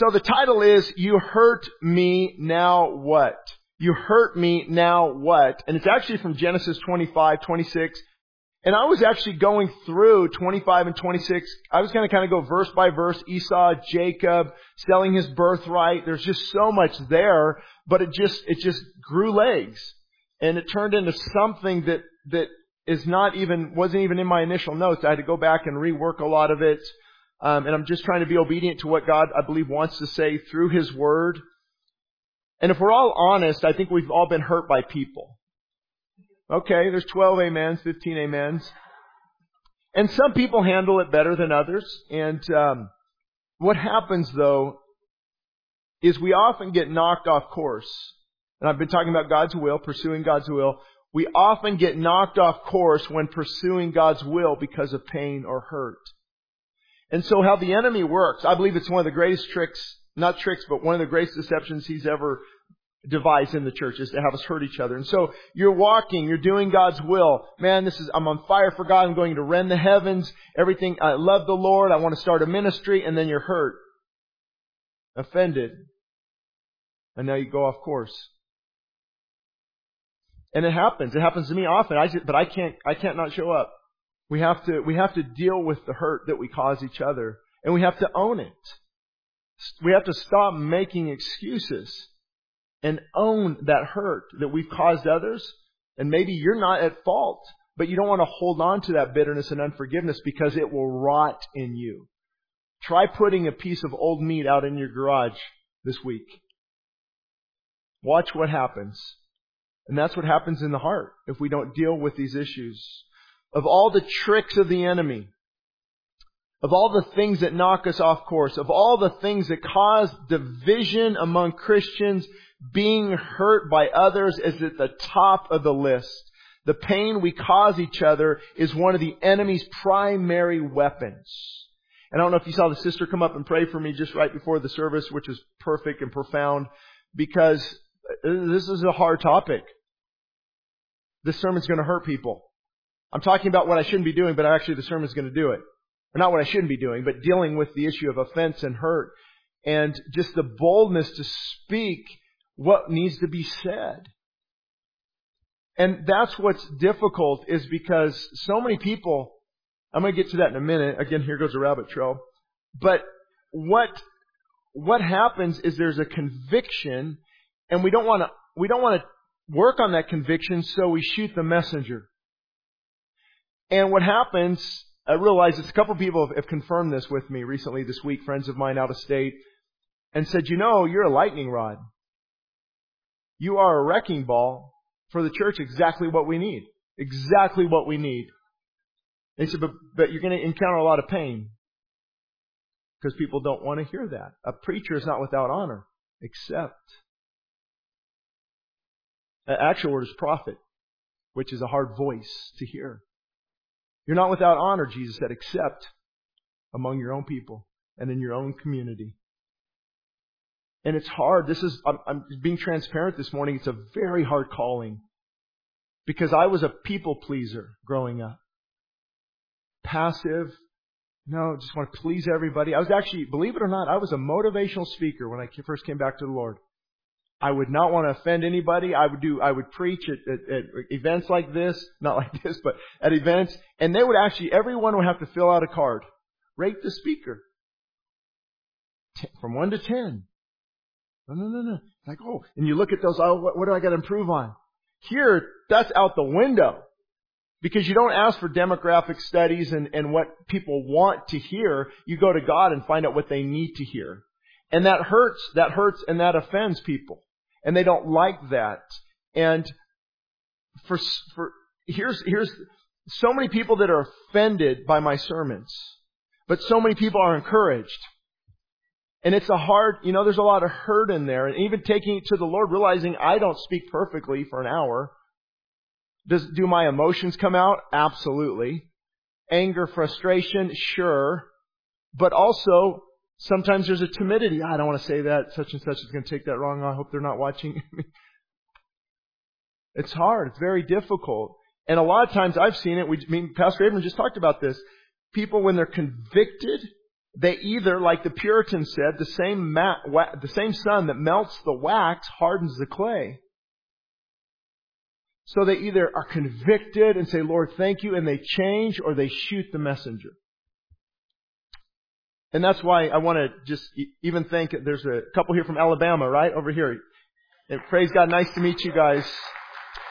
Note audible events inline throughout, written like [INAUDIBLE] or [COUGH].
So the title is, You Hurt Me, Now What? You hurt me, now what? And it's actually from Genesis 25, 26. And I was actually going through 25 and 26. I was going to kind of go verse by verse. Esau, Jacob, selling his birthright. There's just so much there, but it just, it just grew legs. And it turned into something that, that is not even, wasn't even in my initial notes. I had to go back and rework a lot of it. Um, and I'm just trying to be obedient to what God, I believe, wants to say through His Word. And if we're all honest, I think we've all been hurt by people. Okay, there's 12 amens, 15 amens. And some people handle it better than others. And um, what happens, though, is we often get knocked off course. And I've been talking about God's will, pursuing God's will. We often get knocked off course when pursuing God's will because of pain or hurt. And so how the enemy works, I believe it's one of the greatest tricks, not tricks, but one of the greatest deceptions he's ever devised in the church is to have us hurt each other. And so you're walking, you're doing God's will. Man, this is, I'm on fire for God. I'm going to rend the heavens. Everything, I love the Lord. I want to start a ministry. And then you're hurt, offended. And now you go off course. And it happens. It happens to me often. I just, but I can't, I can't not show up. We have to, we have to deal with the hurt that we cause each other. And we have to own it. We have to stop making excuses and own that hurt that we've caused others. And maybe you're not at fault, but you don't want to hold on to that bitterness and unforgiveness because it will rot in you. Try putting a piece of old meat out in your garage this week. Watch what happens. And that's what happens in the heart if we don't deal with these issues of all the tricks of the enemy, of all the things that knock us off course, of all the things that cause division among Christians, being hurt by others is at the top of the list. The pain we cause each other is one of the enemy's primary weapons. And I don't know if you saw the sister come up and pray for me just right before the service, which was perfect and profound, because this is a hard topic. This sermon's going to hurt people. I'm talking about what I shouldn't be doing, but actually the sermon's going to do it. Or not what I shouldn't be doing, but dealing with the issue of offense and hurt and just the boldness to speak what needs to be said. And that's what's difficult is because so many people, I'm going to get to that in a minute. Again, here goes a rabbit trail. But what, what happens is there's a conviction and we don't want to, we don't want to work on that conviction so we shoot the messenger. And what happens, I realize it's a couple of people have, have confirmed this with me recently this week, friends of mine out of state, and said, you know, you're a lightning rod. You are a wrecking ball for the church, exactly what we need. Exactly what we need. They said, but, but you're going to encounter a lot of pain. Because people don't want to hear that. A preacher is not without honor, except. The actual word is prophet, which is a hard voice to hear. You're not without honor, Jesus said, except among your own people and in your own community. And it's hard. This is, I'm, I'm, being transparent this morning. It's a very hard calling. Because I was a people pleaser growing up. Passive. No, just want to please everybody. I was actually, believe it or not, I was a motivational speaker when I first came back to the Lord. I would not want to offend anybody. I would do, I would preach at, at, at, events like this, not [LAUGHS] like this, but at events, and they would actually, everyone would have to fill out a card. Rate the speaker. From one to ten. No, no, no, no. Like, oh, and you look at those, oh, what, what do I got to improve on? Here, that's out the window. Because you don't ask for demographic studies and, and what people want to hear. You go to God and find out what they need to hear. And that hurts, that hurts and that offends people. And they don't like that. And for, for, here's, here's so many people that are offended by my sermons. But so many people are encouraged. And it's a hard, you know, there's a lot of hurt in there. And even taking it to the Lord, realizing I don't speak perfectly for an hour. Does, do my emotions come out? Absolutely. Anger, frustration, sure. But also, sometimes there's a timidity. Ah, I don't want to say that. Such and such is going to take that wrong. I hope they're not watching. [LAUGHS] it's hard. It's very difficult. And a lot of times I've seen it. We, I mean, Pastor Abram just talked about this. People, when they're convicted they either, like the Puritan said, the same, ma- wa- the same sun that melts the wax hardens the clay. So they either are convicted and say, Lord, thank you, and they change, or they shoot the messenger. And that's why I want to just even think there's a couple here from Alabama, right? Over here. And praise God, nice to meet you guys.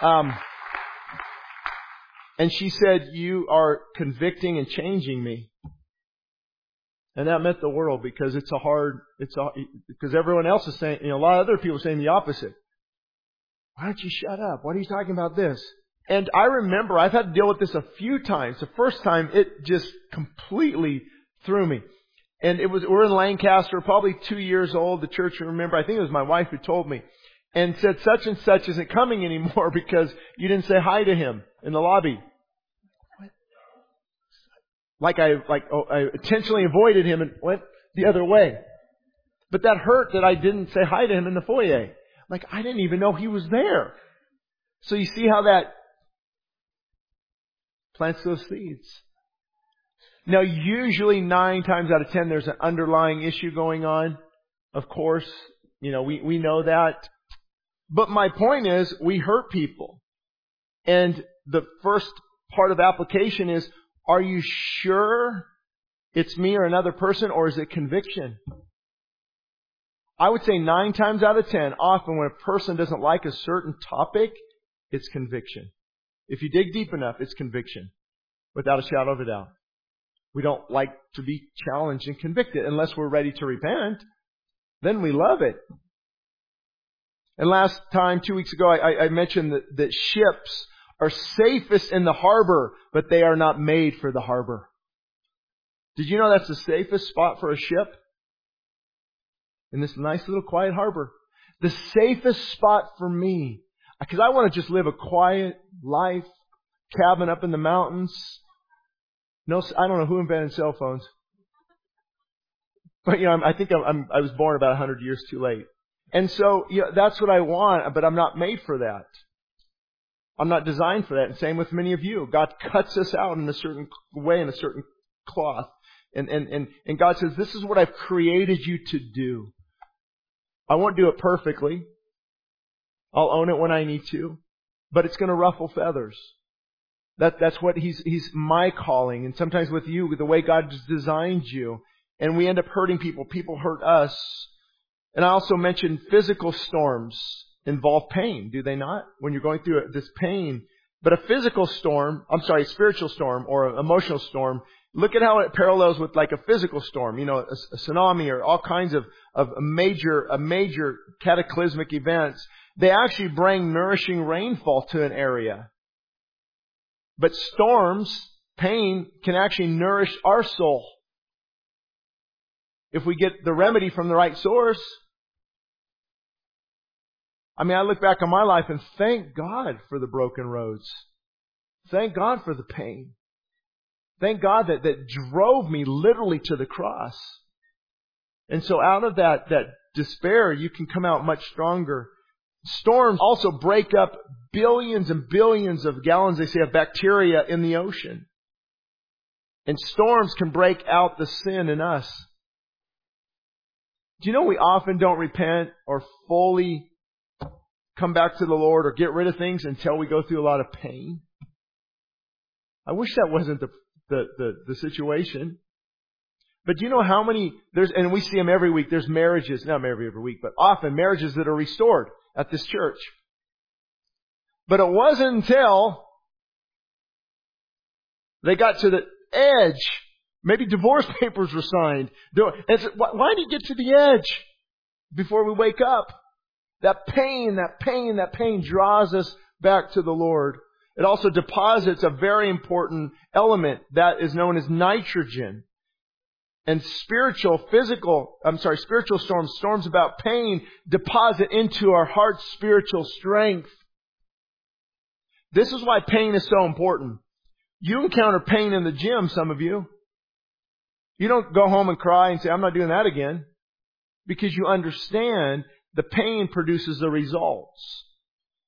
Um, and she said, you are convicting and changing me. And that meant the world because it's a hard, it's a, because everyone else is saying, you know, a lot of other people are saying the opposite. Why don't you shut up? What are you talking about this? And I remember I've had to deal with this a few times. The first time it just completely threw me. And it was, we're in Lancaster, probably two years old. The church, remember, I think it was my wife who told me and said such and such isn't coming [LAUGHS] anymore because you didn't say hi to him in the lobby. Like I, like, oh, I intentionally avoided him and went the other way. But that hurt that I didn't say hi to him in the foyer. Like I didn't even know he was there. So you see how that plants those seeds. Now usually nine times out of ten there's an underlying issue going on. Of course, you know, we, we know that. But my point is, we hurt people. And the first part of application is, are you sure it's me or another person, or is it conviction? I would say nine times out of ten, often when a person doesn't like a certain topic, it's conviction. If you dig deep enough, it's conviction. Without a shadow of a doubt. We don't like to be challenged and convicted unless we're ready to repent. Then we love it. And last time, two weeks ago, I, I mentioned that, that ships are safest in the harbor, but they are not made for the harbor. Did you know that's the safest spot for a ship? In this nice little quiet harbor. The safest spot for me. Because I want to just live a quiet life, cabin up in the mountains. No, I don't know who invented cell phones. But you know, I think I'm, I'm, i was born about a hundred years too late. And so, you know, that's what I want, but I'm not made for that. I'm not designed for that. And same with many of you. God cuts us out in a certain way, in a certain cloth. And, and, and, and God says, this is what I've created you to do. I won't do it perfectly. I'll own it when I need to. But it's going to ruffle feathers. That, that's what he's, he's my calling. And sometimes with you, the way God designed you. And we end up hurting people. People hurt us. And I also mentioned physical storms involve pain, do they not? When you're going through this pain. But a physical storm, I'm sorry, spiritual storm or an emotional storm, look at how it parallels with like a physical storm, you know, a, a tsunami or all kinds of, of major, a major cataclysmic events. They actually bring nourishing rainfall to an area. But storms, pain, can actually nourish our soul if we get the remedy from the right source. I mean, I look back on my life and thank God for the broken roads. Thank God for the pain. Thank God that, that drove me literally to the cross. And so out of that, that despair, you can come out much stronger. Storms also break up billions and billions of gallons, they say, of bacteria in the ocean. And storms can break out the sin in us. Do you know we often don't repent or fully come back to the Lord or get rid of things until we go through a lot of pain? I wish that wasn't the, the, the, the situation. But do you know how many, there's, and we see them every week, there's marriages, not every, every week, but often marriages that are restored at this church. But it wasn't until they got to the edge Maybe divorce [LAUGHS] papers were signed. Why do you get to the edge before we wake up? That pain, that pain, that pain draws us back to the Lord. It also deposits a very important element that is known as nitrogen. And spiritual, physical, I'm sorry, spiritual storms, storms about pain, deposit into our heart's spiritual strength. This is why pain is so important. You encounter pain in the gym, some of you. You don't go home and cry and say, I'm not doing that again. Because you understand the pain produces the results.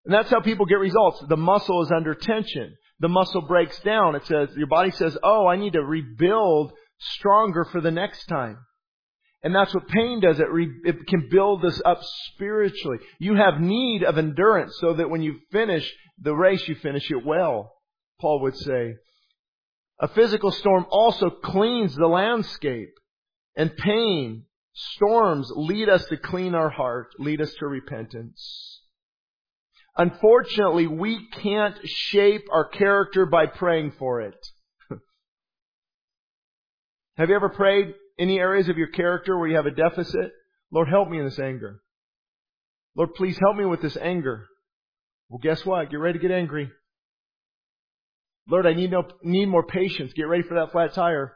And that's how people get results. The muscle is under tension. The muscle breaks down. It says, your body says, oh, I need to rebuild stronger for the next time. And that's what pain does. It, re, it can build us up spiritually. You have need of endurance so that when you finish the race, you finish it well, Paul would say. A physical storm also cleans the landscape. And pain, storms lead us to clean our heart, lead us to repentance. Unfortunately, we can't shape our character by praying for it. Have you ever prayed any areas of your character where you have a deficit? Lord, help me in this anger. Lord, please help me with this anger. Well, guess what? Get ready to get angry. Lord, I need no, need more patience. Get ready for that flat tire.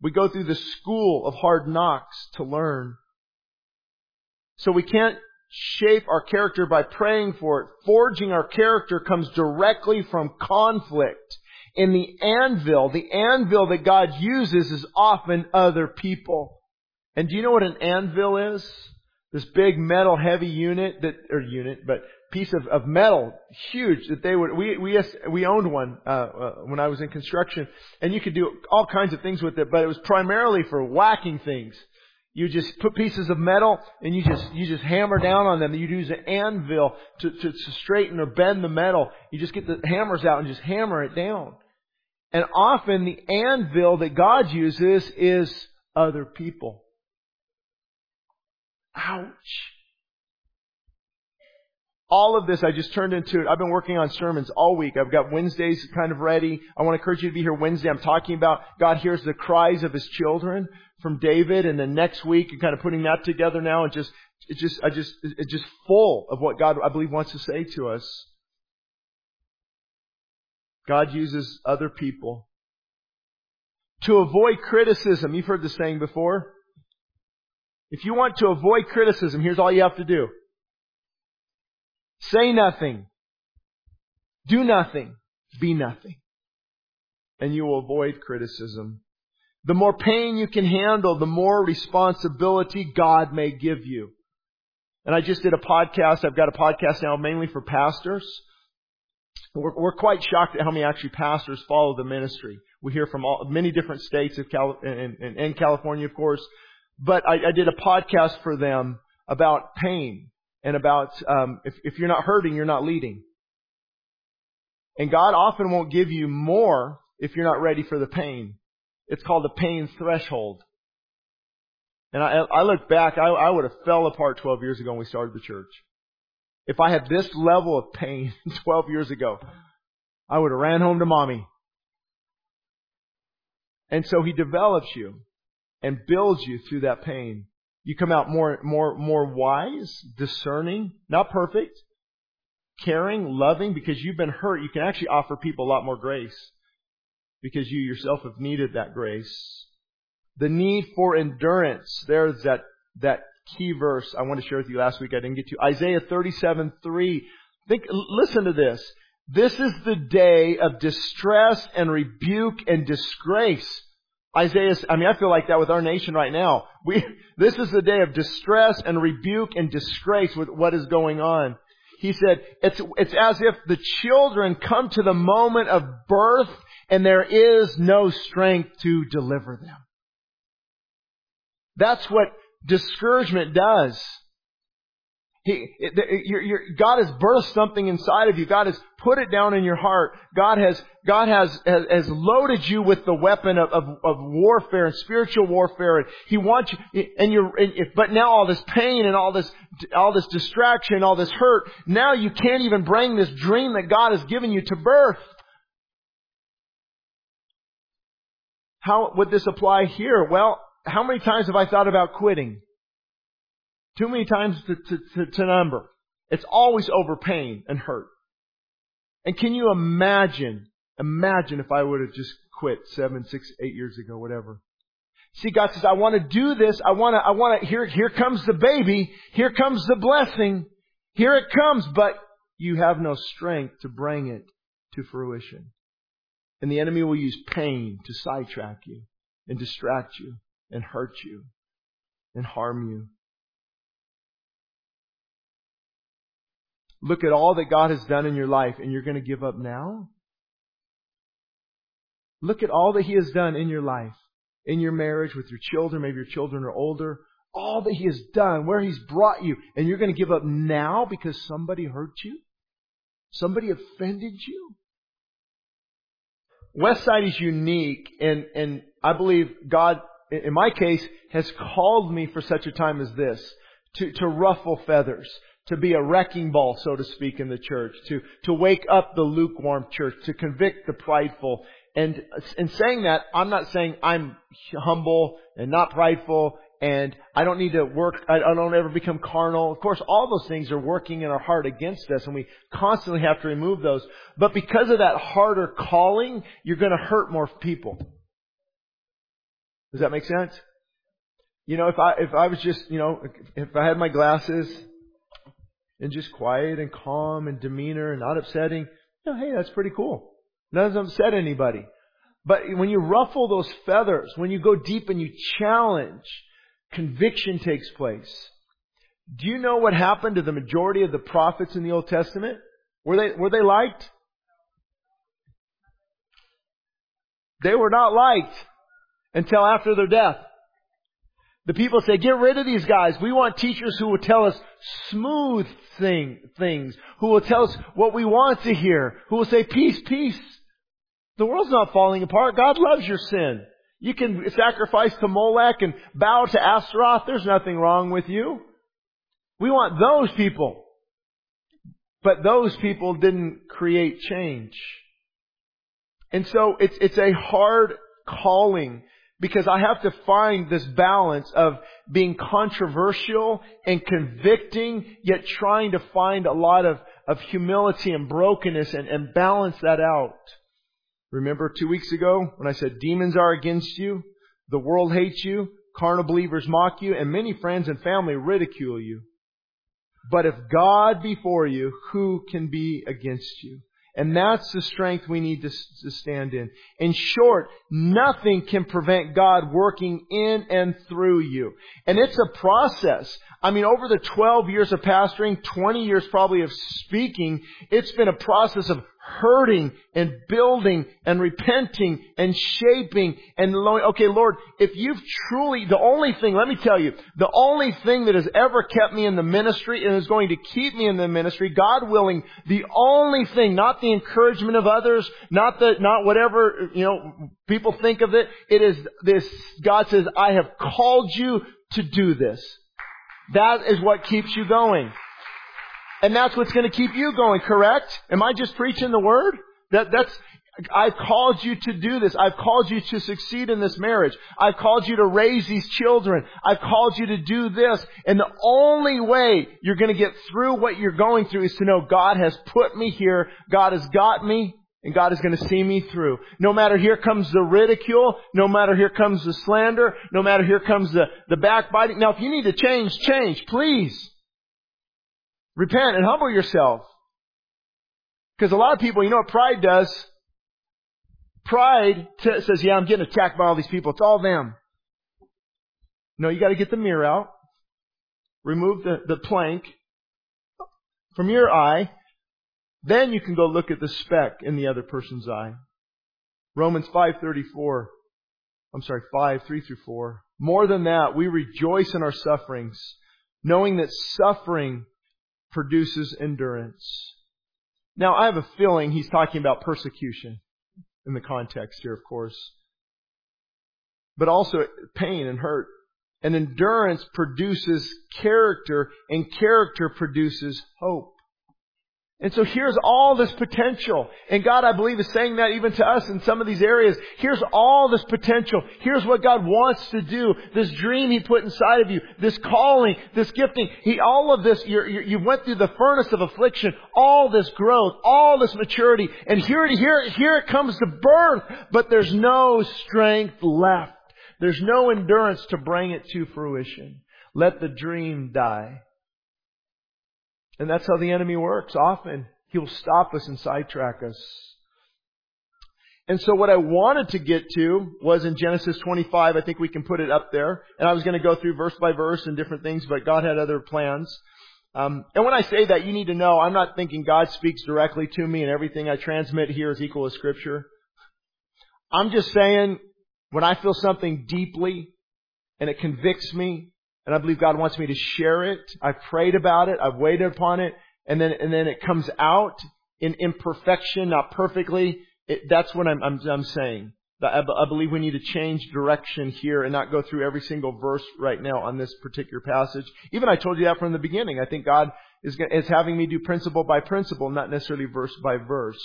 We go through the school of hard knocks to learn. So we can't shape our character by praying for it. Forging our character comes directly from conflict. In the anvil, the anvil that God uses is often other people. And do you know what an anvil is? This big metal heavy unit that, or unit, but piece of, of metal, huge, that they would, we, we, we owned one, uh, uh, when I was in construction, and you could do all kinds of things with it, but it was primarily for whacking things. You just put pieces of metal and you just, you just hammer down on them. You'd use an anvil to, to, to straighten or bend the metal. You just get the hammers out and just hammer it down. And often the anvil that God uses is other people. Ouch. All of this I just turned into, it. I've been working on sermons all week. I've got Wednesdays kind of ready. I want to encourage you to be here Wednesday. I'm talking about God hears the cries of His children from David and then next week and kind of putting that together now and just, it just, I just, it's just full of what God, I believe, wants to say to us. God uses other people to avoid criticism. You've heard the saying before. If you want to avoid criticism, here's all you have to do. Say nothing. Do nothing. Be nothing. And you will avoid criticism. The more pain you can handle, the more responsibility God may give you. And I just did a podcast. I've got a podcast now mainly for pastors. We're, we're quite shocked at how many actually pastors follow the ministry. We hear from all, many different states of Cal, and California, of course. But I, I did a podcast for them about pain and about um, if, if you're not hurting, you're not leading. And God often won't give you more if you're not ready for the pain. It's called the pain threshold. And I, I look back, I, I would have fell apart 12 years ago when we started the church. If I had this level of pain [LAUGHS] 12 years ago, I would have ran home to mommy. And so he develops you and builds you through that pain. You come out more, more, more wise, discerning, not perfect, caring, loving, because you've been hurt. You can actually offer people a lot more grace because you yourself have needed that grace. The need for endurance. There's that, that key verse I want to share with you last week I didn't get to. Isaiah 37, 3. Think, listen to this. This is the day of distress and rebuke and disgrace. Isaiah, I mean, I feel like that with our nation right now. We, [LAUGHS] this is the day of distress and rebuke and disgrace with what is going on. He said, it's, it's as if the children come to the moment of birth and there is no strength to deliver them. That's what discouragement does. He, you're, you're, God has birthed something inside of you. God has put it down in your heart. God has, God has, has, has loaded you with the weapon of, of, of, warfare and spiritual warfare. And He wants you, and you're, and if, but now all this pain and all this, all this distraction, all this hurt, now you can't even bring this dream that God has given you to birth. How would this apply here? Well, how many times have I thought about quitting? Too many times to, to, to, to number. It's always over pain and hurt. And can you imagine, imagine if I would have just quit seven, six, eight years ago, whatever. See, God says, I want to do this. I want to, I want to, here, here comes the baby. Here comes the blessing. Here it comes, but you have no strength to bring it to fruition. And the enemy will use pain to sidetrack you and distract you and hurt you and harm you. Look at all that God has done in your life and you're going to give up now? Look at all that He has done in your life, in your marriage, with your children. Maybe your children are older. All that He has done, where He's brought you, and you're going to give up now because somebody hurt you? Somebody offended you? Westside is unique, and, and I believe God, in my case, has called me for such a time as this to, to ruffle feathers, to be a wrecking ball, so to speak, in the church, to, to wake up the lukewarm church, to convict the prideful. And in saying that, I'm not saying I'm humble and not prideful and I don't need to work, I don't ever become carnal. Of course, all those things are working in our heart against us and we constantly have to remove those. But because of that harder calling, you're going to hurt more people. Does that make sense? You know, if I, if I was just, you know, if I had my glasses and just quiet and calm and demeanor and not upsetting, you know, hey, that's pretty cool. Them upset anybody. But when you ruffle those feathers, when you go deep and you challenge, conviction takes place. Do you know what happened to the majority of the prophets in the Old Testament? Were they, were they liked? They were not liked until after their death. The people say, get rid of these guys. We want teachers who will tell us smooth thing, things, who will tell us what we want to hear, who will say, peace, peace. The world's not falling apart. God loves your sin. You can sacrifice to Molech and bow to Astaroth. There's nothing wrong with you. We want those people. But those people didn't create change. And so it's, it's a hard calling because I have to find this balance of being controversial and convicting, yet trying to find a lot of, of humility and brokenness and, and balance that out. Remember two weeks ago when I said demons are against you, the world hates you, carnal believers mock you, and many friends and family ridicule you. But if God be for you, who can be against you? And that's the strength we need to, to, stand in. In short, nothing can prevent God working in and through you. And it's a process. I mean, over the 12 years of pastoring, 20 years probably of speaking, it's been a process of hurting and building and repenting and shaping and okay Lord, if you've truly, the only thing, let me tell you, the only thing that has ever kept me in the ministry and is going to keep me in the ministry, God willing, the only thing, not the encouragement of others, not the, not whatever, you know, people think of it, it is this, God says, I have called you to do this. That is what keeps you going. And that's what's going to keep you going, correct? Am I just preaching the word? That, that's, I've called you to do this. I've called you to succeed in this marriage. I've called you to raise these children. I've called you to do this. And the only way you're going to get through what you're going through is to know God has put me here. God has got me. And God is going to see me through. No matter here comes the ridicule, no matter here comes the slander, no matter here comes the, the backbiting. Now if you need to change, change, please. Repent and humble yourself. Because a lot of people, you know what pride does? Pride t- says, yeah, I'm getting attacked by all these people. It's all them. No, you gotta get the mirror out. Remove the, the plank from your eye. Then you can go look at the speck in the other person's eye. Romans 5:34. I'm sorry, 5, 3 through 4. More than that, we rejoice in our sufferings, knowing that suffering produces endurance. Now, I have a feeling he's talking about persecution in the context here, of course, but also pain and hurt. And endurance produces character, and character produces hope. And so here's all this potential. And God, I believe, is saying that even to us in some of these areas. Here's all this potential. Here's what God wants to do. This dream He put inside of you. This calling, this gifting. He, all of this, you're, you went through the furnace of affliction. All this growth, all this maturity. And here, here, here it comes to birth. But there's no strength left. There's no endurance to bring it to fruition. Let the dream die. And that's how the enemy works. Often he'll stop us and sidetrack us. And so what I wanted to get to was in Genesis 25. I think we can put it up there. And I was going to go through verse by verse and different things, but God had other plans. Um, and when I say that, you need to know I'm not thinking God speaks directly to me and everything I transmit here is equal to Scripture. I'm just saying, when I feel something deeply and it convicts me, and I believe God wants me to share it, I've prayed about it, I've waited upon it, and then, and then it comes out in imperfection, not perfectly, it, that's what I'm, I'm, I'm saying. I, I believe we need to change direction here and not go through every single verse right now on this particular passage. Even I told you that from the beginning. I think God is, is having me do principle by principle, not necessarily verse by verse.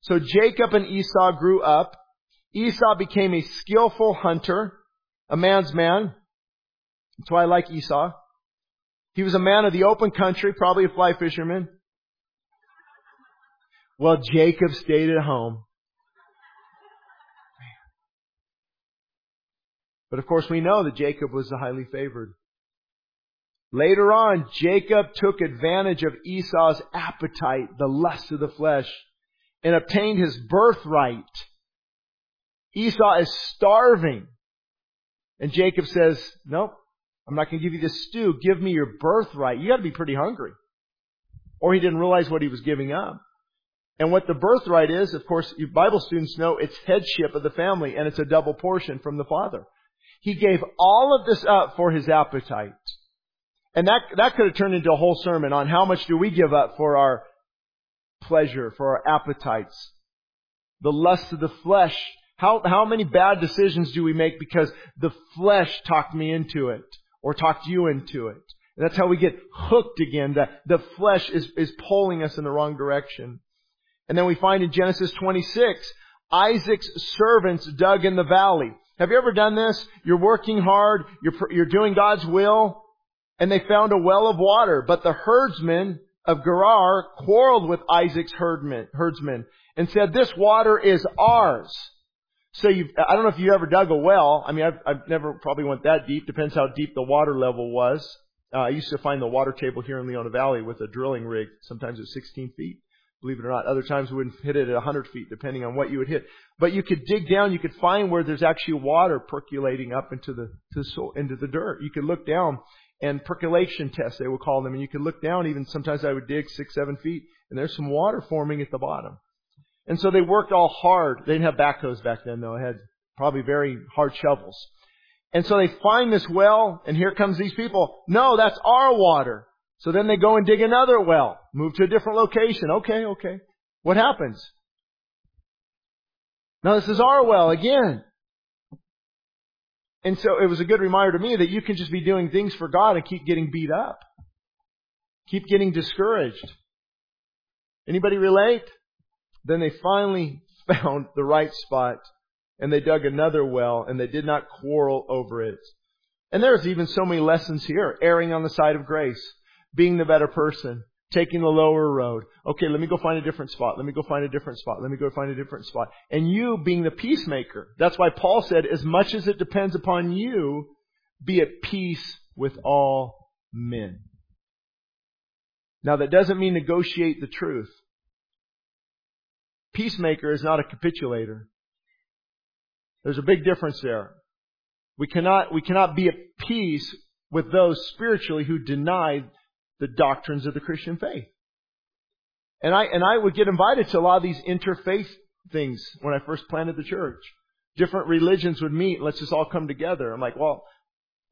So Jacob and Esau grew up. Esau became a skillful hunter, a man's man. That's why I like Esau. He was a man of the open country, probably a fly fisherman. Well, Jacob stayed at home. But of course we know that Jacob was highly favored. Later on, Jacob took advantage of Esau's appetite, the lust of the flesh, and obtained his birthright. Esau is starving. And Jacob says, nope, I'm not going to give you this stew. Give me your birthright. You got to be pretty hungry. Or he didn't realize what he was giving up. And what the birthright is, of course, Bible students know it's headship of the family and it's a double portion from the father. He gave all of this up for his appetite. And that, that could have turned into a whole sermon on how much do we give up for our pleasure, for our appetites. The lust of the flesh. How, how many bad decisions do we make because the flesh talked me into it or talked you into it? And that's how we get hooked again. The, the flesh is, is pulling us in the wrong direction. And then we find in Genesis 26, Isaac's servants dug in the valley. Have you ever done this? You're working hard, you're, you're doing God's will, and they found a well of water, but the herdsmen of Gerar quarreled with Isaac's herdmen, herdsmen and said, this water is ours. So you, I don't know if you ever dug a well. I mean, I've, I've never probably went that deep. Depends how deep the water level was. Uh, I used to find the water table here in Leona Valley with a drilling rig. Sometimes it was 16 feet believe it or not. Other times we wouldn't hit it at 100 feet, depending on what you would hit. But you could dig down, you could find where there's actually water percolating up into the, to soil, into the dirt. You could look down and percolation tests, they would call them, and you could look down, even sometimes I would dig six, seven feet, and there's some water forming at the bottom. And so they worked all hard. They didn't have backhoes back then though. They had probably very hard shovels. And so they find this well, and here comes these people. No, that's our water. So then they go and dig another well, move to a different location. Okay, okay. What happens? Now this is our well again. And so it was a good reminder to me that you can just be doing things for God and keep getting beat up. Keep getting discouraged. Anybody relate? Then they finally [LAUGHS] found the right spot and they dug another well and they did not quarrel over it. And there's even so many lessons here. Erring on the side of grace being the better person, taking the lower road. Okay, let me go find a different spot. Let me go find a different spot. Let me go find a different spot. And you being the peacemaker. That's why Paul said, as much as it depends upon you, be at peace with all men. Now that doesn't mean negotiate the truth. Peacemaker is not a capitulator. There's a big difference there. We cannot, we cannot be at peace with those spiritually who deny the doctrines of the Christian faith. And I, and I would get invited to a lot of these interfaith things when I first planted the church. Different religions would meet, let's just all come together. I'm like, well,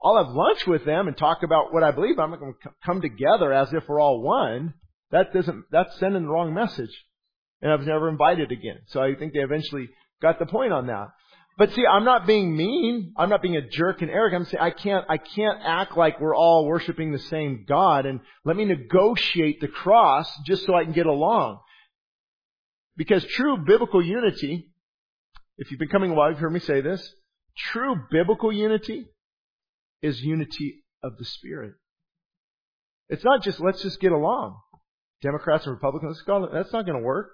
I'll have lunch with them and talk about what I believe. I'm not going to come together as if we're all one. That doesn't, that's sending the wrong message. And I was never invited again. So I think they eventually got the point on that. But see, I'm not being mean. I'm not being a jerk and arrogant. I'm saying I can't, I can't act like we're all worshiping the same God and let me negotiate the cross just so I can get along. Because true biblical unity, if you've been coming a while, you've heard me say this, true biblical unity is unity of the Spirit. It's not just, let's just get along. Democrats and Republicans, that's not going to work.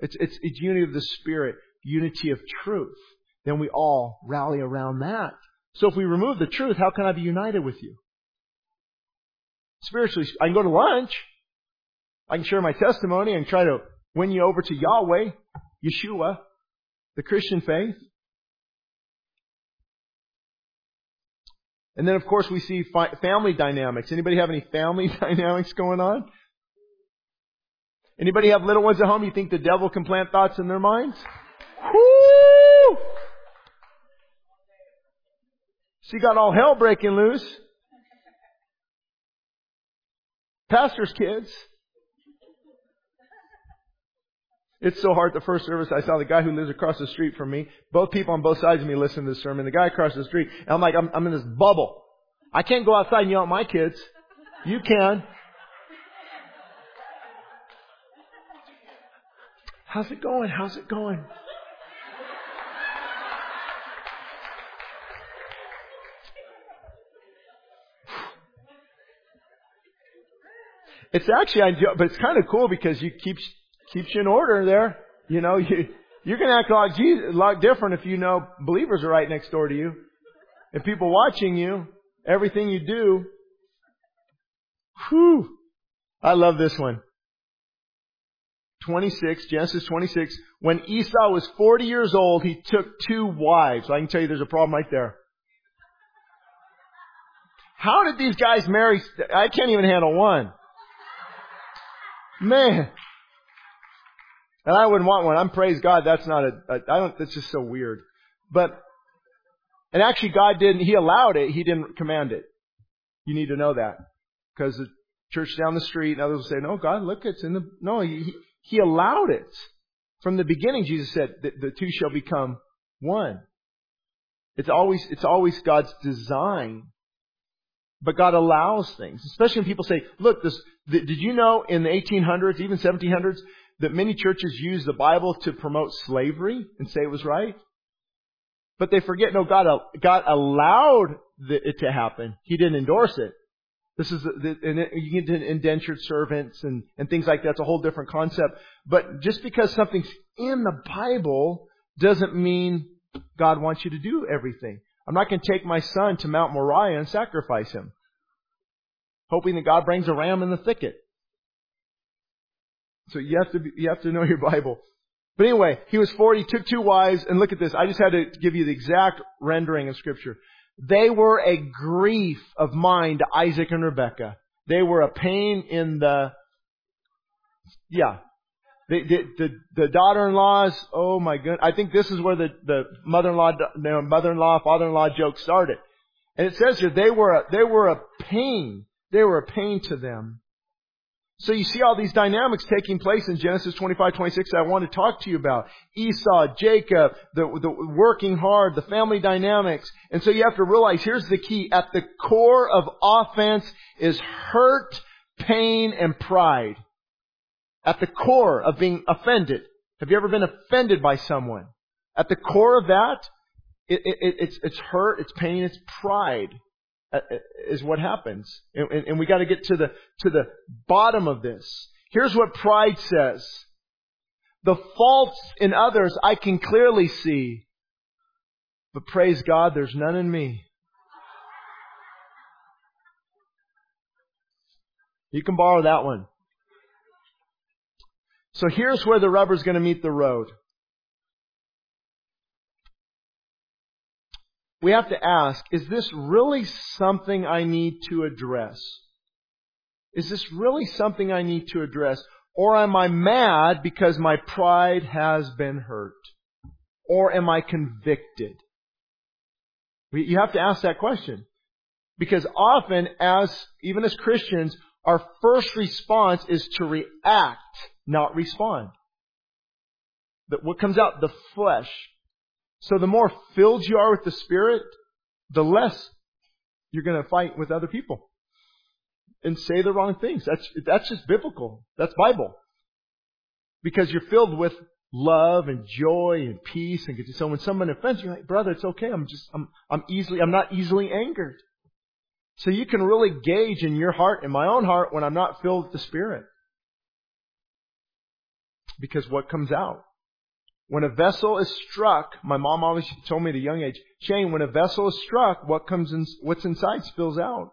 It's, it's, it's unity of the Spirit unity of truth, then we all rally around that. So if we remove the truth, how can I be united with you? Spiritually, I can go to lunch. I can share my testimony and try to win you over to Yahweh, Yeshua, the Christian faith. And then of course we see family dynamics. Anybody have any family [LAUGHS] dynamics going on? Anybody have little ones at home you think the devil can plant thoughts in their minds? Whoo! She got all hell breaking loose. Pastor's kids. It's so hard. The first service, I saw the guy who lives across the street from me. Both people on both sides of me listen to the sermon. The guy across the street, and I'm like, I'm, I'm in this bubble. I can't go outside and yell at my kids. You can. How's it going? How's it going? It's actually, but it's kind of cool because you keep keeps you in order there. You know, you you're gonna act like Jesus, a lot different if you know believers are right next door to you, and people watching you, everything you do. Whew! I love this one. 26, Genesis 26. When Esau was 40 years old, he took two wives. I can tell you there's a problem right there. How did these guys marry? I can't even handle one. Man. And I wouldn't want one. I'm praise God. That's not a, a I don't, that's just so weird. But, and actually God didn't, He allowed it. He didn't command it. You need to know that. Because the church down the street and others will say, no, God, look, it's in the, no, He, he allowed it. From the beginning, Jesus said that the two shall become one. It's always, it's always God's design but God allows things, especially when people say, look, this, did you know in the 1800s, even 1700s, that many churches used the Bible to promote slavery and say it was right? But they forget, no, God, uh, God allowed it to happen. He didn't endorse it. This is, the, and you get into indentured servants and, and things like that. It's a whole different concept. But just because something's in the Bible doesn't mean God wants you to do everything. I'm not going to take my son to Mount Moriah and sacrifice him, hoping that God brings a ram in the thicket. So you have to be, you have to know your Bible. But anyway, he was 40, took two wives, and look at this. I just had to give you the exact rendering of scripture. They were a grief of mind to Isaac and Rebekah. They were a pain in the, yeah, the, the, the, the daughter-in-laws, oh my goodness. I think this is where the, the mother-in-law, the mother-in-law, father-in-law joke started. And it says here, they were a, they were a pain. They were a pain to them. So you see all these dynamics taking place in Genesis 25, 26 I want to talk to you about. Esau, Jacob, the, the working hard, the family dynamics. And so you have to realize, here's the key. At the core of offense is hurt, pain, and pride at the core of being offended. Have you ever been offended by someone? At the core of that, it, it, it's, it's hurt, it's pain, it's pride Uh, uh, is what happens. And, and, and we got to get to the, to the bottom of this. Here's what pride says. The faults in others I can clearly see. But praise God, there's none in me. You can borrow that one. So here's where the rubber's going to meet the road. We have to ask, is this really something I need to address? Is this really something I need to address? Or am I mad because my pride has been hurt? Or am I convicted? You have to ask that question. Because often, as, even as Christians, our first response is to react not respond. That what comes out, the flesh. So the more filled you are with the Spirit, the less you're going to fight with other people and say the wrong things. That's, that's just biblical. That's Bible. Because you're filled with love and joy and peace and so when someone offends you, like, brother, it's okay. I'm just, I'm, I'm easily, I'm not easily angered. So you can really gauge in your heart, in my own heart, when I'm not filled with the Spirit. Because what comes out? When a vessel is struck, my mom always told me at a young age, Shane, when a vessel is struck, what comes in, what's inside spills out.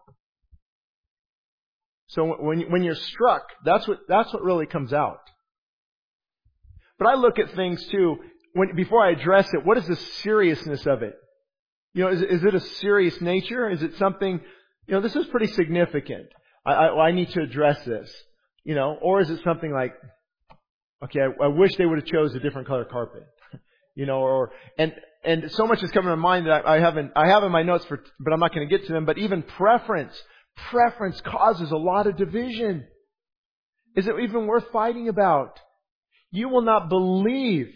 So when, when you're struck, that's what, that's what really comes out. But I look at things too, when, before I address it, what is the seriousness of it? You know, is, is it a serious nature? Is it something, you know, this is pretty significant. I, I, I need to address this. You know, or is it something like, Okay, I, I wish they would have chose a different color carpet. [LAUGHS] you know, or, and, and so much is coming to mind that I, I haven't, I have in my notes for, but I'm not going to get to them, but even preference, preference causes a lot of division. Is it even worth fighting about? You will not believe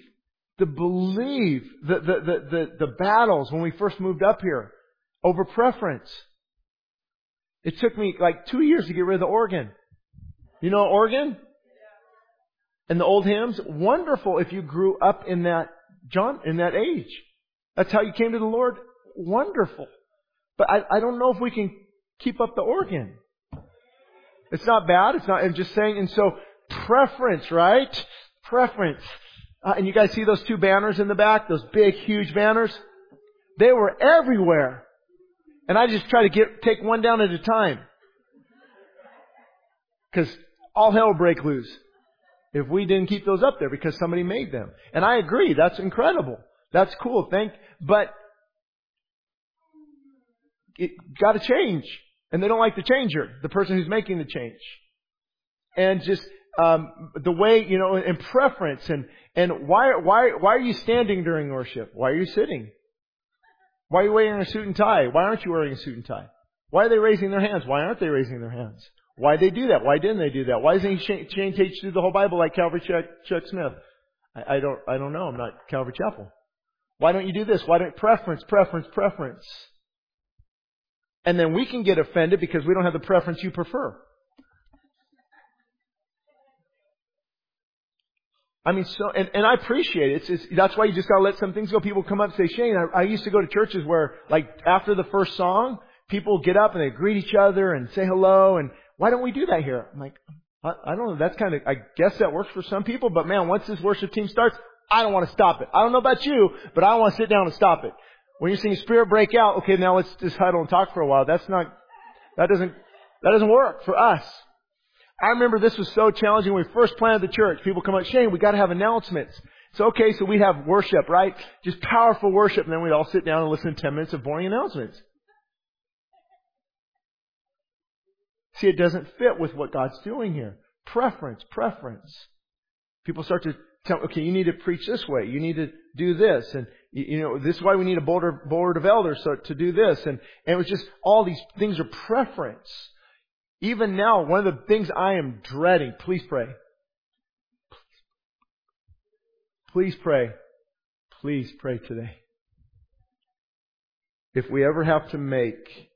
the believe the, the, the, the, the battles when we first moved up here over preference. It took me like two years to get rid of the organ. You know organ? And the old hymns? Wonderful if you grew up in that John in that age. That's how you came to the Lord. Wonderful. But I, I don't know if we can keep up the organ. It's not bad. It's not, I'm just saying, and so preference, right? Preference. Uh, and you guys see those two banners in the back? Those big, huge banners? They were everywhere. And I just try to get, take one down at a time. Cause all hell break loose if we didn't keep those up there because somebody made them. And I agree, that's incredible. That's cool. Thank, but it got to change. And they don't like the changer, the person who's making the change. And just, um, the way, you know, and preference and, and why, why, why are you standing during worship? Why are you sitting? Why are you wearing a suit and tie? Why aren't you wearing a suit and tie? Why are they raising their hands? Why aren't they raising their hands? Why they do that? Why didn't they do that? Why doesn't he change page through the whole Bible like Calvary Chuck, Chuck Smith? I, I don't, I don't know. I'm not Calvary Chapel. Why don't you do this? Why don't preference, preference, preference? And then we can get offended because we don't have the preference you prefer. I mean, so, and, and I appreciate it. It's, it's, that's why you just gotta let some things go. People come up and say, Shane, I, I used to go to churches where, like, after the first song, people get up and they greet each other and say hello and why don't we do that here? I'm like, I, I don't know. That's kind of, I guess that works for some people, but man, once this worship team starts, I don't want to stop it. I don't know about you, but I want to sit down and stop it. When you're seeing Spirit break out, okay, now let's just huddle and talk for a while. That's not, that doesn't, that doesn't work for us. I remember this was so challenging when we first planted the church. People come up, Shane, we gotta have announcements. So okay, so we have worship, right? Just powerful worship, and then we'd all sit down and listen to 10 minutes of boring announcements. See, it doesn't fit with what God's doing here. Preference, preference. People start to tell, okay, you need to preach this way. You need to do this. And, you know, this is why we need a board, board of elders so, to do this. And, and it was just all these things are preference. Even now, one of the things I am dreading, please pray. Please pray. Please pray today. If we ever have to make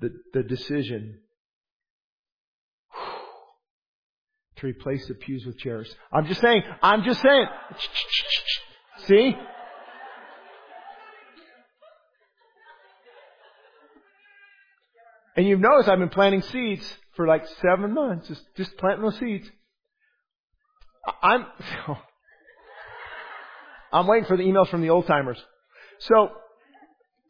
the, the decision to replace the pews with chairs. I'm just saying, I'm just saying. See? And you've noticed I've been planting seeds for like seven months, just, just planting those seeds. I'm, [LAUGHS] I'm waiting for the emails from the old timers. So,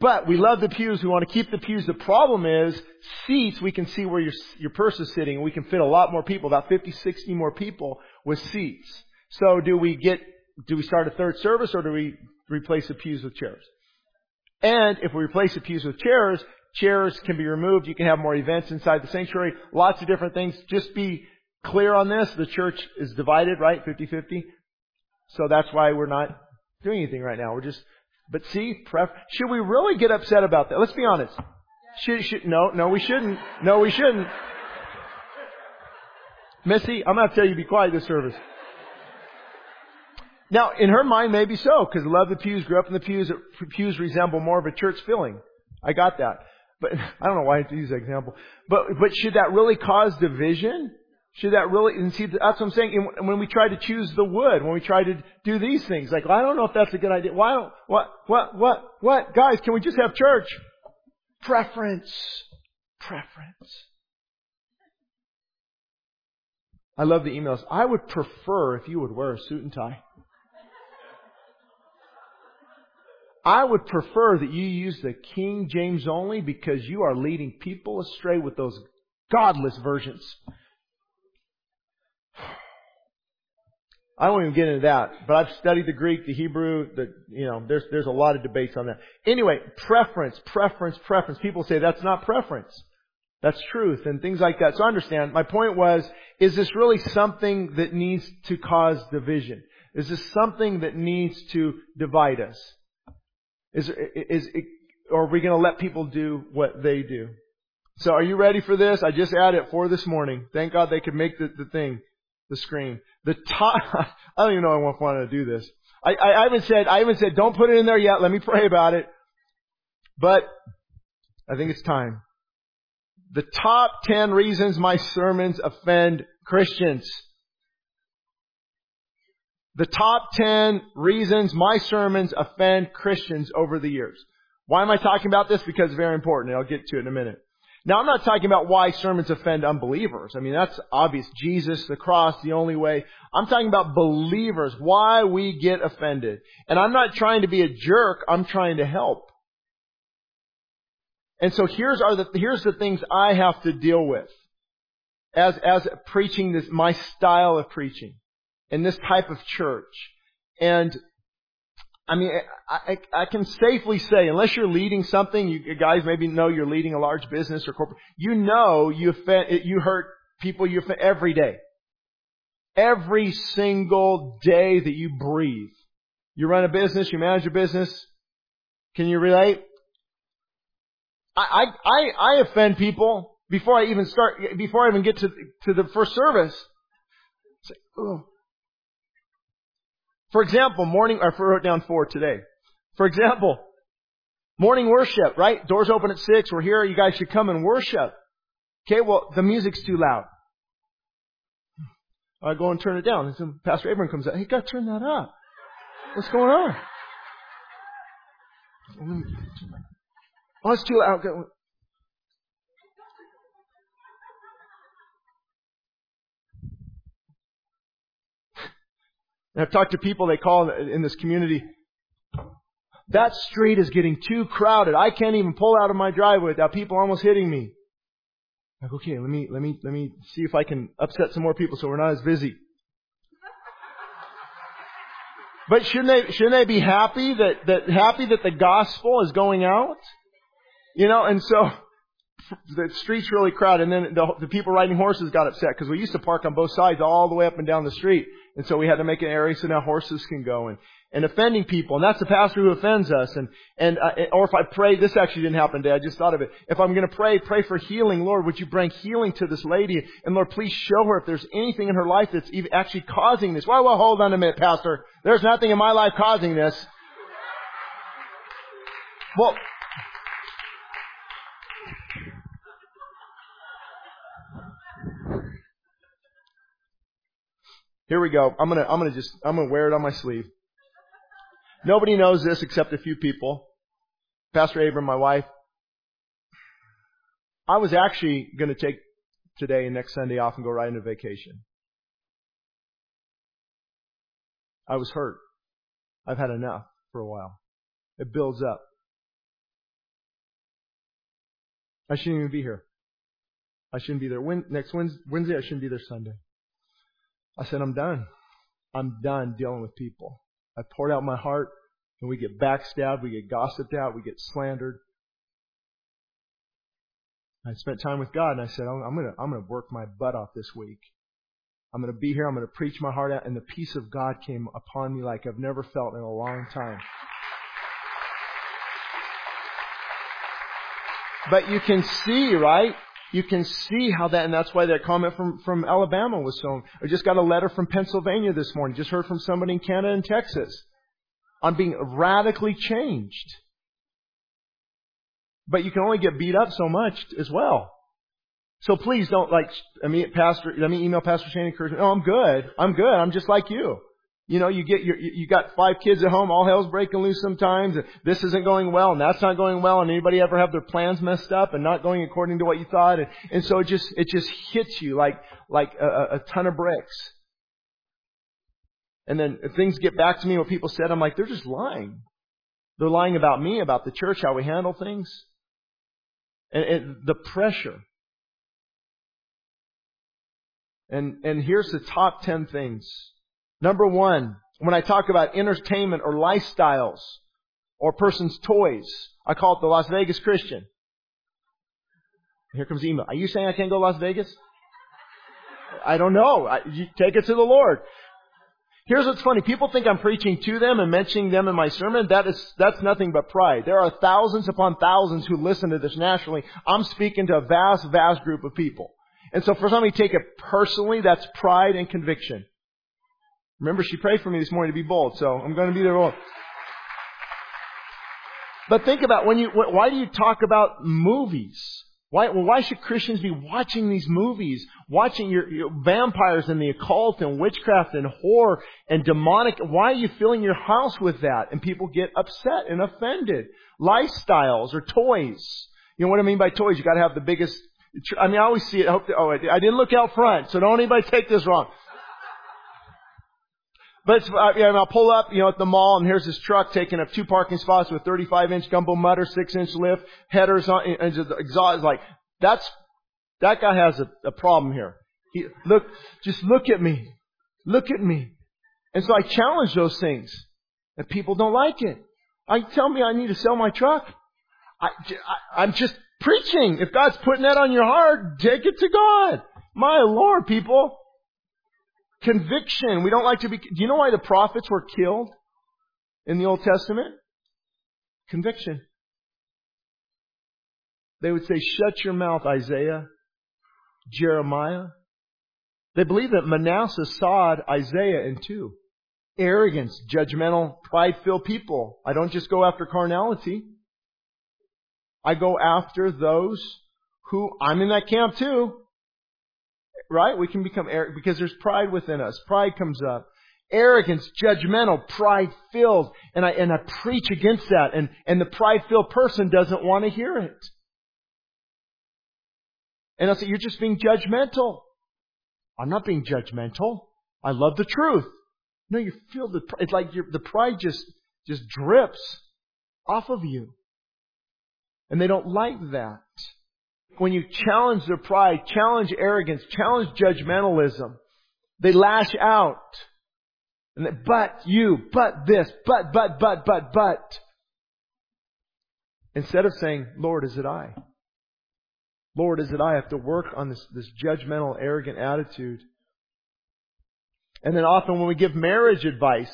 but we love the pews. We want to keep the pews. The problem is seats. We can see where your your purse is sitting. And we can fit a lot more people, about 50, 60 more people with seats. So do we get? Do we start a third service or do we replace the pews with chairs? And if we replace the pews with chairs, chairs can be removed. You can have more events inside the sanctuary. Lots of different things. Just be clear on this. The church is divided, right? 50-50. So that's why we're not doing anything right now. We're just but see, pref- should we really get upset about that? Let's be honest. Should, should, no, no, we shouldn't. No, we shouldn't. Missy, I'm going to tell you to be quiet this service. Now, in her mind, maybe so, because love the pews, grew up in the pews. Pews resemble more of a church feeling. I got that. But [LAUGHS] I don't know why I have to use that example. But, but should that really cause division? Should that really, and see, that's what I'm saying. When we try to choose the wood, when we try to do these things, like, well, I don't know if that's a good idea. Why don't, what, what, what, what? Guys, can we just have church? Preference. Preference. I love the emails. I would prefer if you would wear a suit and tie. I would prefer that you use the King James only because you are leading people astray with those godless versions. I won't even get into that, but I've studied the Greek, the Hebrew, the, you know, there's, there's a lot of debates on that. Anyway, preference, preference, preference. People say that's not preference. That's truth and things like that. So I understand. My point was, is this really something that needs to cause division? Is this something that needs to divide us? Is, is, is or are we going to let people do what they do? So are you ready for this? I just added it for this morning. Thank God they could make the, the thing, the screen. The top, [LAUGHS] I don't even know I want to do this. I, I, I haven't said, I haven't said, don't put it in there yet. Let me pray about it. But I think it's time. The top 10 reasons my sermons offend Christians. The top 10 reasons my sermons offend Christians over the years. Why am I talking about this? Because it's very important. and I'll get to it in a minute. Now I'm not talking about why sermons offend unbelievers. I mean, that's obvious. Jesus, the cross, the only way. I'm talking about believers, why we get offended. And I'm not trying to be a jerk, I'm trying to help. And so here's are the, here's the things I have to deal with as, as preaching this, my style of preaching in this type of church. And I mean, I, I, I, can safely say, unless you're leading something, you guys maybe know you're leading a large business or corporate, you know you offend, you hurt people you offend every day. Every single day that you breathe. You run a business, you manage a business. Can you relate? I, I, I offend people before I even start, before I even get to, to the first service. Say, oh, for example, morning, I wrote down four today. For example, morning worship, right? Doors open at six. We're here. You guys should come and worship. Okay, well, the music's too loud. I go and turn it down. And Pastor Abram comes out. Hey, gotta turn that up. What's going on? Oh, it's too loud. And I've talked to people they call in this community, that street is getting too crowded. I can't even pull out of my driveway without people almost hitting me. Like, okay, let me, let me, let me see if I can upset some more people so we're not as busy. But shouldn't they, shouldn't they be happy that, that, happy that the gospel is going out? You know, and so, the street's really crowded and then the, the people riding horses got upset because we used to park on both sides all the way up and down the street. And so we had to make an area so now horses can go and, and offending people. And that's the pastor who offends us. And, and, uh, or if I pray, this actually didn't happen today. I just thought of it. If I'm going to pray, pray for healing. Lord, would you bring healing to this lady? And Lord, please show her if there's anything in her life that's even actually causing this. Well, well, hold on a minute, pastor. There's nothing in my life causing this. Well, Here we go. I'm gonna, I'm gonna just, I'm gonna wear it on my sleeve. Nobody knows this except a few people. Pastor Abram, my wife. I was actually gonna take today and next Sunday off and go right into vacation. I was hurt. I've had enough for a while. It builds up. I shouldn't even be here. I shouldn't be there. When, next Wednesday, I shouldn't be there Sunday. I said, I'm done. I'm done dealing with people. I poured out my heart and we get backstabbed, we get gossiped out, we get slandered. I spent time with God and I said, I'm going to, I'm going to work my butt off this week. I'm going to be here. I'm going to preach my heart out. And the peace of God came upon me like I've never felt in a long time. But you can see, right? You can see how that, and that's why that comment from, from Alabama was so, I just got a letter from Pennsylvania this morning, just heard from somebody in Canada and Texas on being radically changed. But you can only get beat up so much as well. So please don't like, I mean, Pastor, let me email Pastor Shane encouragement. Oh, I'm good. I'm good. I'm just like you. You know, you get your, you got five kids at home, all hell's breaking loose sometimes, and this isn't going well, and that's not going well, and anybody ever have their plans messed up and not going according to what you thought, and, and so it just, it just hits you like, like a, a ton of bricks. And then things get back to me, what people said, I'm like, they're just lying. They're lying about me, about the church, how we handle things. And, and the pressure. And, and here's the top 10 things Number one, when I talk about entertainment or lifestyles or person's toys, I call it the Las Vegas Christian. Here comes email. Are you saying I can't go to Las Vegas? I don't know. I, take it to the Lord. Here's what's funny. People think I'm preaching to them and mentioning them in my sermon. That is, that's nothing but pride. There are thousands upon thousands who listen to this nationally. I'm speaking to a vast, vast group of people. And so for somebody to take it personally, that's pride and conviction. Remember, she prayed for me this morning to be bold, so I'm going to be there bold. But think about when you, why do you talk about movies? Why, well, why should Christians be watching these movies? Watching your, your, vampires and the occult and witchcraft and horror and demonic. Why are you filling your house with that? And people get upset and offended. Lifestyles or toys. You know what I mean by toys? You gotta have the biggest, I mean, I always see it. I hope oh, I didn't look out front, so don't anybody take this wrong. But uh, yeah, I'll pull up, you know, at the mall, and here's this truck taking up two parking spots with 35 inch gumbo mudder, 6 inch lift, headers on, and the exhaust like, that's, that guy has a, a problem here. He, look, just look at me. Look at me. And so I challenge those things. And people don't like it. I tell me I need to sell my truck. I, I, I'm just preaching. If God's putting that on your heart, take it to God. My Lord, people. Conviction. We don't like to be, do you know why the prophets were killed in the Old Testament? Conviction. They would say, shut your mouth, Isaiah, Jeremiah. They believe that Manasseh sawed Isaiah in two. Arrogance, judgmental, pride-filled people. I don't just go after carnality. I go after those who, I'm in that camp too, right? We can become arrogant because there's pride within us. Pride comes up. Arrogance, judgmental, pride filled. And I, and I preach against that. And, and the pride filled person doesn't want to hear it. And I say, you're just being judgmental. I'm not being judgmental. I love the truth. No, you feel the, it's like the pride just, just drips off of you. And they don't like that when you challenge their pride, challenge arrogance, challenge judgmentalism, they lash out. And they, but you, but this, but, but, but, but, but. Instead of saying, Lord, is it I? Lord, is it I? I have to work on this, this judgmental, arrogant attitude. And then often when we give marriage advice,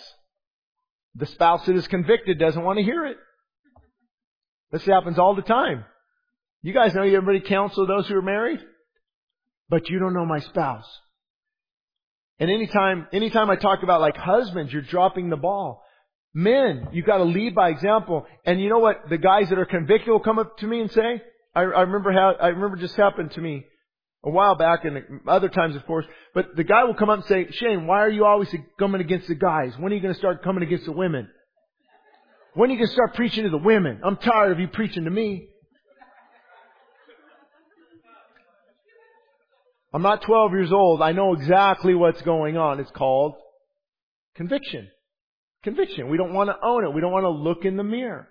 the spouse that is convicted doesn't want to hear it. This happens all the time. You guys know you everybody counsel those who are married? But you don't know my spouse. And anytime, anytime I talk about like husbands, you're dropping the ball. Men, you've got to lead by example. And you know what the guys that are convicted will come up to me and say? I, I remember how, I remember just happened to me a while back and other times of course, but the guy will come up and say, Shane, why are you always coming against the guys? When are you going to start coming against the women? When are you going to start preaching to the women? I'm tired of you preaching to me. I'm not 12 years old. I know exactly what's going on. It's called conviction. Conviction. We don't want to own it. We don't want to look in the mirror.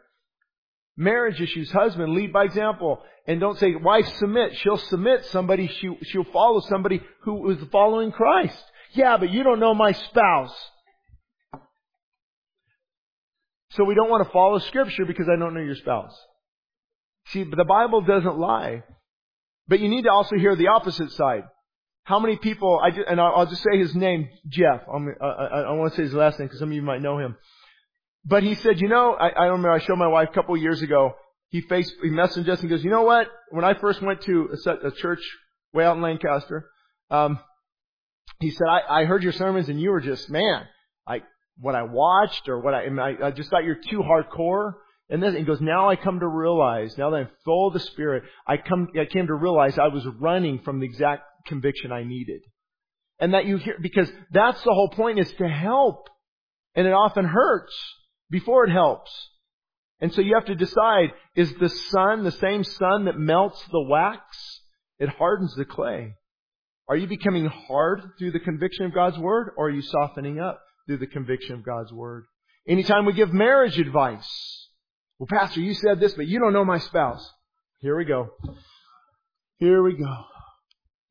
Marriage issues, husband, lead by example. And don't say, wife, submit. She'll submit somebody, she, she'll follow somebody who is following Christ. Yeah, but you don't know my spouse. So we don't want to follow scripture because I don't know your spouse. See, but the Bible doesn't lie. But you need to also hear the opposite side. How many people, I just, and I'll just say his name, Jeff. I'm, I, I, I want to say his last name because some of you might know him. But he said, you know, I, I remember I showed my wife a couple of years ago. He faced, he messaged us and goes, you know what? When I first went to a, a church way out in Lancaster, um, he said, I, I heard your sermons and you were just, man, I, what I watched or what I, I, I just thought you're too hardcore. And then he goes, now I come to realize, now that I'm full of the Spirit, I come, I came to realize I was running from the exact conviction I needed. And that you hear, because that's the whole point is to help. And it often hurts before it helps. And so you have to decide, is the sun the same sun that melts the wax? It hardens the clay. Are you becoming hard through the conviction of God's Word, or are you softening up through the conviction of God's Word? Anytime we give marriage advice, well, Pastor, you said this, but you don't know my spouse. Here we go. Here we go.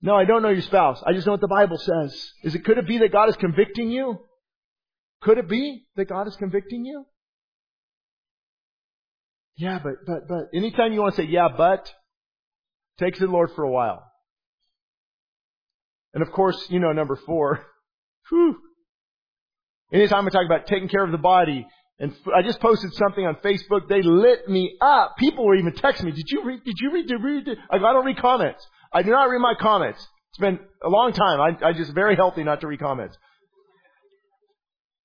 No, I don't know your spouse. I just know what the Bible says. Is it, could it be that God is convicting you? Could it be that God is convicting you? Yeah, but, but, but, anytime you want to say, yeah, but, takes the Lord for a while. And of course, you know, number four, [LAUGHS] whew. Anytime I talk about taking care of the body, and I just posted something on Facebook, they lit me up. People were even texting me, did you read, did you read, did you read, did? I don't read comments. I do not read my comments. It's been a long time. I, I just very healthy not to read comments.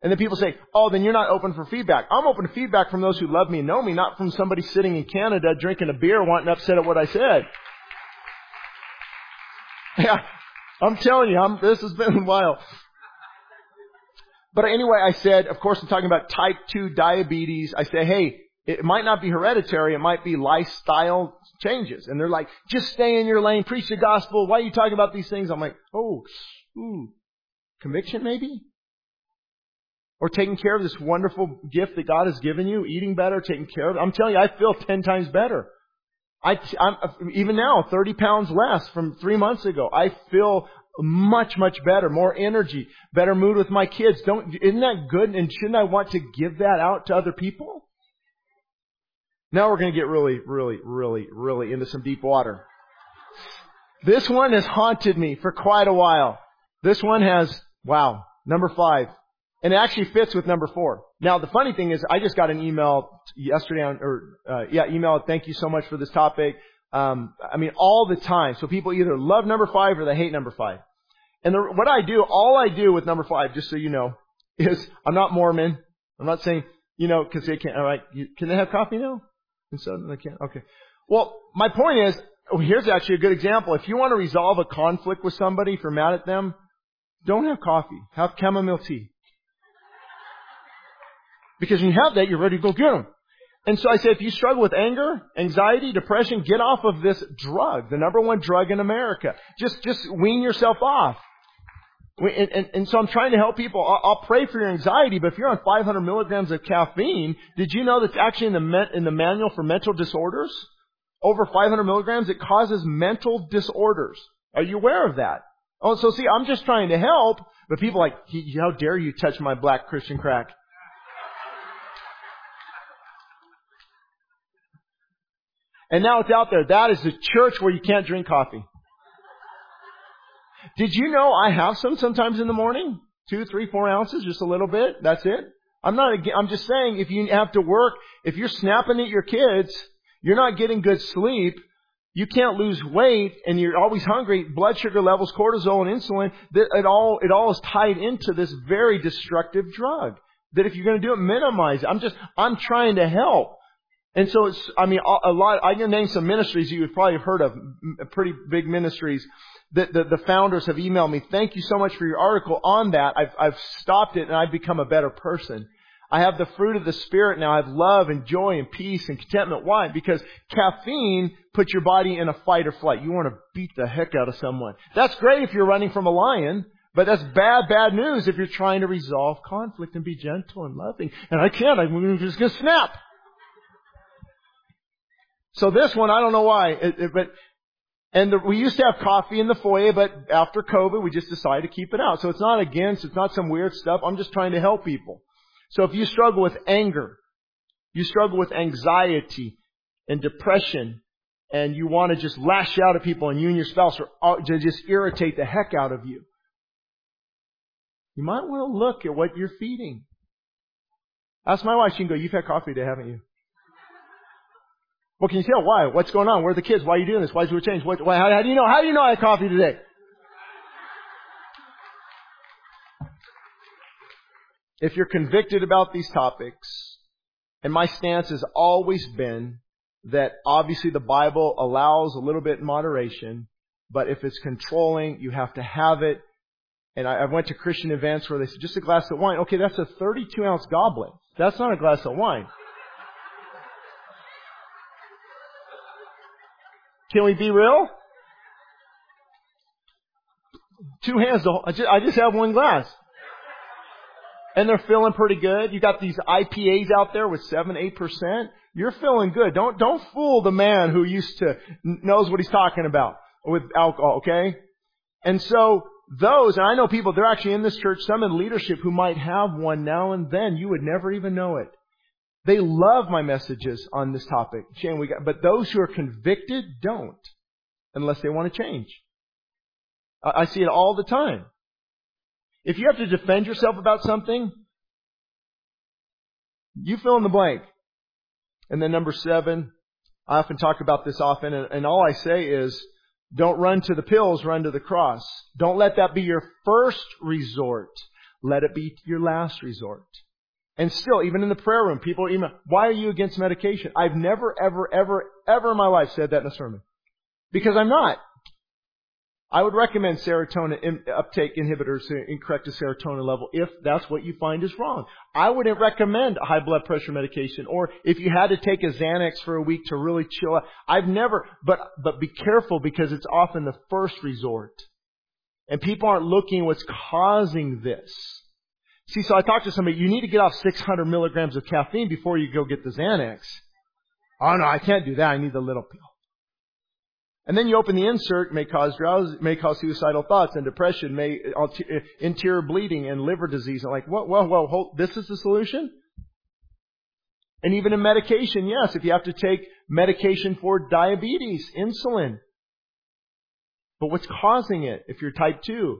And then people say, oh, then you're not open for feedback. I'm open to feedback from those who love me and know me, not from somebody sitting in Canada drinking a beer wanting upset at what I said. [LAUGHS] Yeah, I'm telling you, I'm, this has been [LAUGHS] a while. But anyway, I said, of course, I'm talking about type 2 diabetes. I say, hey, it might not be hereditary. It might be lifestyle changes. And they're like, just stay in your lane, preach the gospel. Why are you talking about these things? I'm like, oh, ooh, conviction maybe? Or taking care of this wonderful gift that God has given you, eating better, taking care of it. I'm telling you, I feel 10 times better. I, I'm, even now, 30 pounds less from three months ago. I feel much, much better, more energy, better mood with my kids. Don't, isn't that good? And shouldn't I want to give that out to other people? Now we're going to get really, really, really, really into some deep water. This one has haunted me for quite a while. This one has, wow, number five. And it actually fits with number four. Now the funny thing is, I just got an email yesterday on, or, uh, yeah, email, thank you so much for this topic. Um, I mean, all the time. So people either love number five or they hate number five. And the, what I do, all I do with number five, just so you know, [LAUGHS] is I'm not Mormon. I'm not saying, you know, cause they can't, alright, can they have coffee now? And so they can't, okay. Well, my point is, oh, here's actually a good example. If you want to resolve a conflict with somebody if you're mad at them, don't have coffee. Have chamomile tea. Because when you have that, you're ready to go get them. And so I say, if you struggle with anger, anxiety, depression, get off of this drug, the number one drug in America. Just, just wean yourself off. And, and, and, so I'm trying to help people. I'll, I'll, pray for your anxiety, but if you're on 500 milligrams of caffeine, did you know that's actually in the, in the manual for mental disorders? Over 500 milligrams, it causes mental disorders. Are you aware of that? Oh, so see, I'm just trying to help, but people like, how dare you touch my black Christian crack? And now it's out there. That is the church where you can't drink coffee. Did you know I have some sometimes in the morning? Two, three, four ounces, just a little bit. That's it. I'm not, I'm just saying if you have to work, if you're snapping at your kids, you're not getting good sleep, you can't lose weight and you're always hungry, blood sugar levels, cortisol and insulin, it all, it all is tied into this very destructive drug. That if you're going to do it, minimize it. I'm just, I'm trying to help. And so it's, I mean, a lot, I can name some ministries you have probably heard of, pretty big ministries that the, the founders have emailed me. Thank you so much for your article on that. I've, I've stopped it and I've become a better person. I have the fruit of the Spirit now. I have love and joy and peace and contentment. Why? Because caffeine puts your body in a fight or flight. You want to beat the heck out of someone. That's great if you're running from a lion, but that's bad, bad news if you're trying to resolve conflict and be gentle and loving. And I can't. I'm just going to snap. So this one, I don't know why, it, it, but and the, we used to have coffee in the foyer, but after COVID, we just decided to keep it out. So it's not against, it's not some weird stuff. I'm just trying to help people. So if you struggle with anger, you struggle with anxiety and depression, and you want to just lash out at people, and you and your spouse are to just irritate the heck out of you, you might want to look at what you're feeding. Ask my wife; she can go, "You've had coffee today, haven't you?" Well, can you tell why? What's going on? Where are the kids? Why are you doing this? Why is there a change? What, why, how, how do you know? How do you know I had coffee today? If you're convicted about these topics, and my stance has always been that obviously the Bible allows a little bit moderation, but if it's controlling, you have to have it. And I, I went to Christian events where they said, just a glass of wine. Okay, that's a 32 ounce goblet. That's not a glass of wine. Can we be real? Two hands. I just, have one glass. And they're feeling pretty good. You got these IPAs out there with seven, eight percent. You're feeling good. Don't, don't fool the man who used to, knows what he's talking about with alcohol, okay? And so, those, and I know people, they're actually in this church, some in leadership who might have one now and then. You would never even know it. They love my messages on this topic. Shane, we got, but those who are convicted don't, unless they want to change. I, I see it all the time. If you have to defend yourself about something, You fill in the blank. And then number seven, I often talk about this often, and, and all I say is, don't run to the pills, run to the cross. Don't let that be your first resort. Let it be your last resort. And still, even in the prayer room, people email, why are you against medication? I've never, ever, ever, ever in my life said that in a sermon. Because I'm not. I would recommend serotonin uptake inhibitors to correct the serotonin level if that's what you find is wrong. I wouldn't recommend a high blood pressure medication or if you had to take a Xanax for a week to really chill out. I've never, but, but be careful because it's often the first resort. And people aren't looking what's causing this. See, so I talked to somebody, you need to get off 600 milligrams of caffeine before you go get the Xanax. Oh no, I can't do that. I need the little pill. And then you open the insert, may cause drowsy, may cause suicidal thoughts and depression, may uh, uh, interior bleeding and liver disease. And like, well, well, well, hold, this is the solution? And even in medication, yes, if you have to take medication for diabetes, insulin. But what's causing it if you're type 2?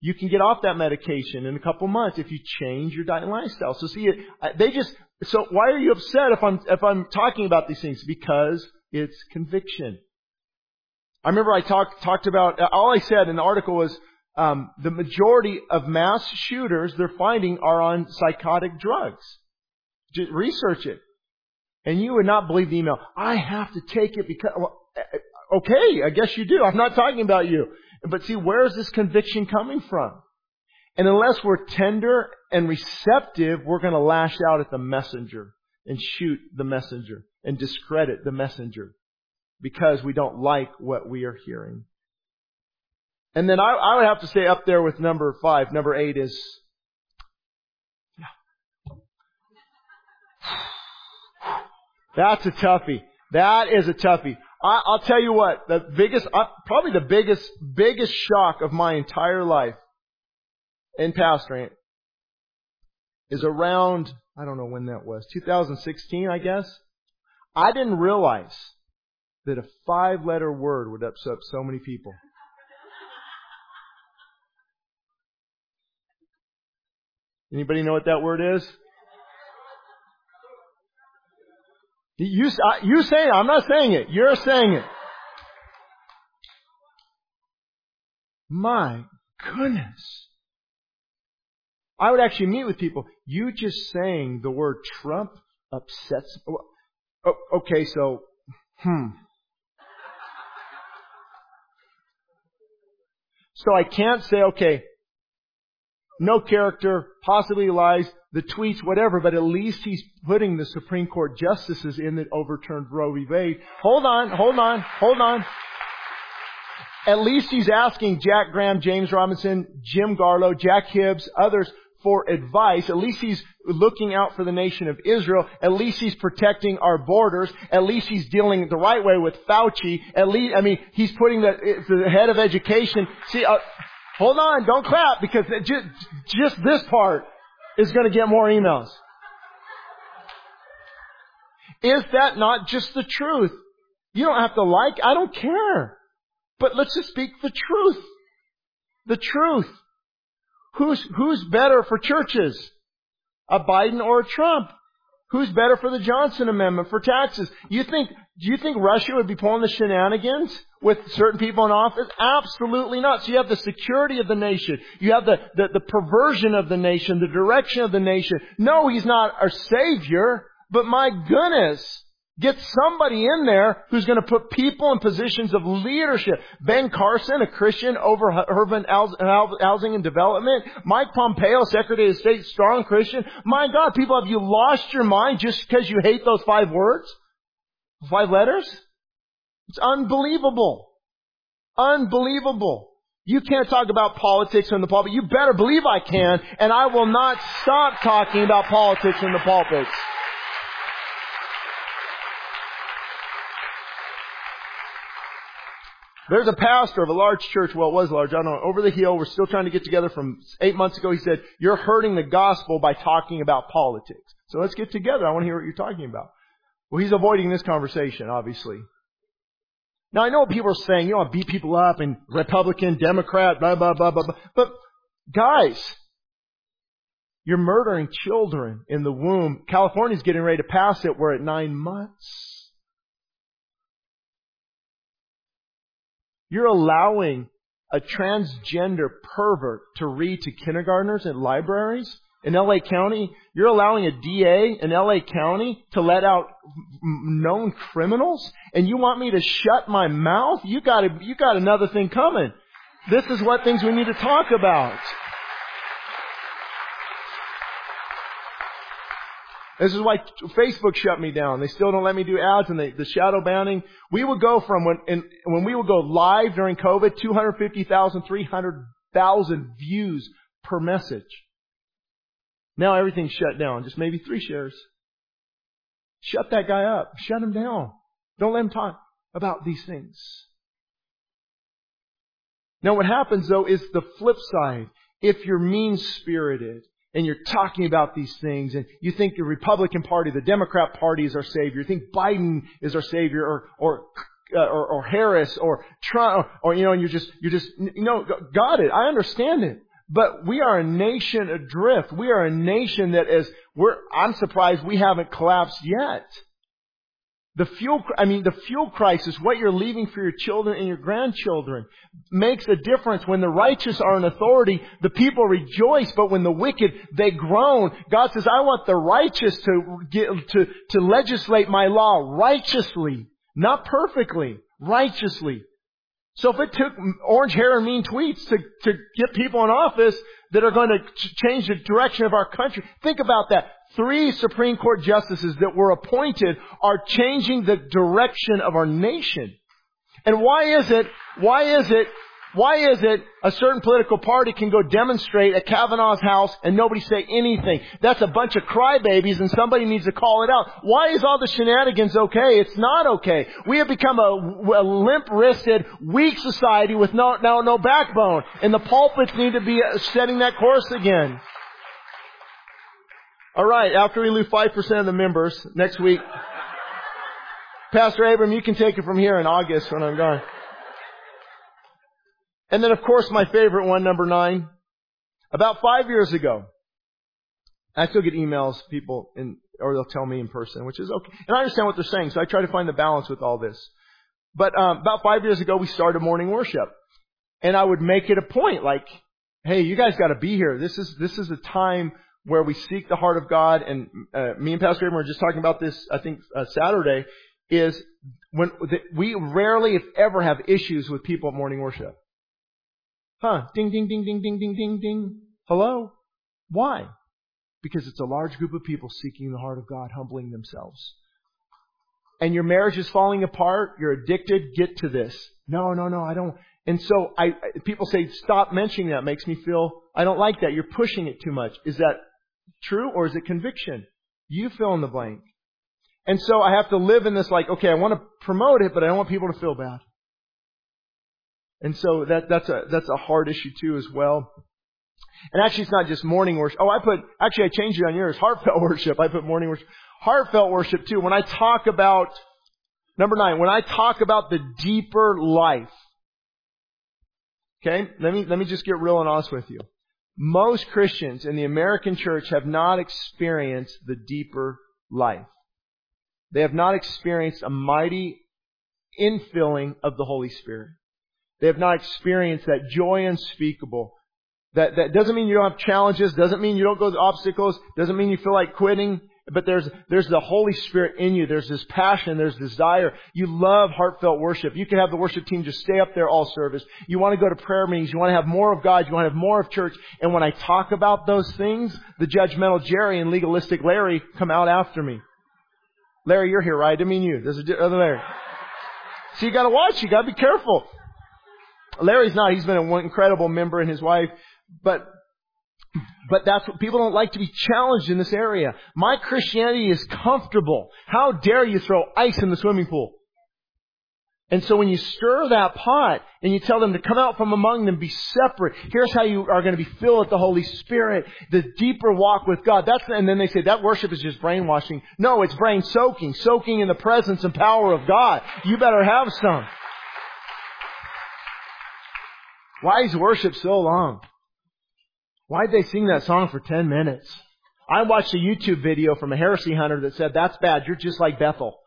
You can get off that medication in a couple months if you change your diet and lifestyle. So see, they just, so why are you upset if I'm, if I'm talking about these things? Because it's conviction. I remember I talked talked about all I said in the article was um, the majority of mass shooters they're finding are on psychotic drugs. Just research it, and you would not believe the email. I have to take it because well, eh, eh, okay, I guess you do. I'm not talking about you, but see, where is this conviction coming from? And unless we're tender and receptive, we're going to lash out at the messenger and shoot the messenger and discredit the messenger because we don't like what we are hearing. And then I, I would have to say up there with number five, number eight is [SIGHS] [SIGHS] That's a toughie. That is a toughie. I, will tell you what, the biggest, uh, probably the biggest, biggest shock of my entire life in pastoring is around, I don't know when that was, 2016, I guess. I didn't realize that a five letter word would upset so many people. Anybody know what that word is? You, you say it. I'm not saying it. You're saying it. My goodness. I would actually meet with people. You just saying the word Trump upsets. Me. Okay, so, hmm. So I can't say, okay, no character, possibly lies, the tweets, whatever, but at least he's putting the Supreme Court justices in that overturned Roe v. Wade. Hold on, hold on, hold on. At least he's asking Jack Graham, James Robison, Jim Garlow, Jack Hibbs, others for advice. At least he's looking out for the nation of Israel. At least he's protecting our borders. At least he's dealing the right way with Fauci. At least, I mean, he's putting the, the head of education. See, uh, hold on, don't clap because just, just this part is going to get more emails. Is that not just the truth? You don't have to like, I don't care. But let's just speak the truth. The truth. Who's, who's better for churches? A Biden or a Trump? Who's better for the Johnson Amendment for taxes? You think, do you think Russia would be pulling the shenanigans with certain people in office? Absolutely not. So you have the security of the nation. You have the, the, the perversion of the nation, the direction of the nation. No, he's not our savior, but my goodness, Get somebody in there who's going to put people in positions of leadership. Ben Carson, a Christian over urban housing and development. Mike Pompeo, Secretary of State, strong Christian. My God, people, have you lost your mind just because you hate those five words? Five letters? It's unbelievable. Unbelievable. You can't talk about politics in the pulpit. You better believe I can, and I will not stop talking about politics in the pulpits. There's a pastor of a large church, well it was large, I don't know, over the hill, we're still trying to get together from eight months ago. He said, you're hurting the gospel by talking about politics. So let's get together. I want to hear what you're talking about. Well, he's avoiding this conversation, obviously. Now I know what people are saying, you know, beat people up and Republican, Democrat, blah, blah, blah, blah, blah. But guys, You're murdering children in the womb. California's getting ready to pass it. We're at nine months. You're allowing a transgender pervert to read to kindergartners in libraries in LA County. You're allowing a DA in LA County to let out known criminals and you want me to shut my mouth? You got you got another thing coming. This is what things we need to talk about. This is why Facebook shut me down. They still don't let me do ads and they, the shadow banning. We would go from when, when we would go live during COVID, 250,000, 300,000 views per message. Now everything's shut down. Just maybe three shares. Shut that guy up. Shut him down. Don't let him talk about these things. Now what happens though is the flip side. If you're mean spirited, and you're talking about these things and you think the Republican Party, the Democrat Party is our savior, you think Biden is our savior or, or, uh, or, or, Harris or Trump or, or, you know, and you're just, you're just, you know, got it. I understand it. But we are a nation adrift. We are a nation that is, we're, I'm surprised we haven't collapsed yet. The fuel, I mean, the fuel crisis, what you're leaving for your children and your grandchildren, makes a difference. When the righteous are in authority, the people rejoice, but when the wicked, they groan. God says, I want the righteous to get, to, to legislate my law righteously, not perfectly, righteously. So if it took orange hair and mean tweets to, to get people in office that are going to change the direction of our country, think about that three Supreme Court justices that were appointed are changing the direction of our nation. And why is it, why is it, why is it a certain political party can go demonstrate at Kavanaugh's house and nobody say anything? That's a bunch of crybabies and somebody needs to call it out. Why is all the shenanigans okay? It's not okay. We have become a, a limp-wristed, weak society with no, now no backbone. And the pulpits need to be uh, setting that course again. All right, after we lose 5% of the members next week, Pastor Abram, you can take it from here in August when I'm gone. And then of course my favorite one, number nine. About five years ago, I still get emails, people, in, or they'll tell me in person, which is okay. And I understand what they're saying, so I try to find the balance with all this. But um, about five years ago, we started morning worship, and I would make it a point, like, "Hey, you guys got to be here. This is this is a time where we seek the heart of God, and uh, me and Pastor Abraham were just talking about this, I think, uh, Saturday, is when the, we rarely, if ever, have issues with people at morning worship. Huh? Ding, ding, ding, ding, ding, ding, ding, ding. Hello? Why? Because it's a large group of people seeking the heart of God, humbling themselves. And your marriage is falling apart, you're addicted, get to this. No, no, no, I don't. And so I, people say, stop mentioning that. Makes me feel, I don't like that. You're pushing it too much. Is that true or is it conviction? You fill in the blank. And so I have to live in this like, okay, I want to promote it, but I don't want people to feel bad. And so that, that's a, that's a hard issue too as well. And actually it's not just morning worship. Oh, I put, actually I changed it on yours. Heartfelt [LAUGHS] worship. I put morning worship. Heartfelt worship too. When I talk about, number nine, when I talk about the deeper life, okay, let me, let me just get real and honest with you. Most Christians in the American church have not experienced the deeper life. They have not experienced a mighty infilling of the Holy Spirit. They have not experienced that joy unspeakable. That, that doesn't mean you don't have challenges, doesn't mean you don't go to obstacles, doesn't mean you feel like quitting, but there's, there's the Holy Spirit in you. There's this passion. There's desire. You love heartfelt worship. You can have the worship team just stay up there all service. You want to go to prayer meetings. You want to have more of God. You want to have more of church. And when I talk about those things, the judgmental Jerry and legalistic Larry come out after me. Larry, you're here, right? I mean you. There's a other Larry. So you gotta watch. You gotta be careful. Larry's not. He's been an incredible member and his wife. But but that's what people don't like to be challenged in this area. My Christianity is comfortable. How dare you throw ice in the swimming pool? And so when you stir that pot and you tell them to come out from among them, be separate. Here's how you are going to be filled with the Holy Spirit, the deeper walk with God. That's, and then they say that worship is just brainwashing. No, it's brain soaking, soaking in the presence and power of God. You better have some. Why is worship so long? Why'd they sing that song for 10 minutes? I watched a YouTube video from a heresy hunter that said, that's bad. You're just like Bethel.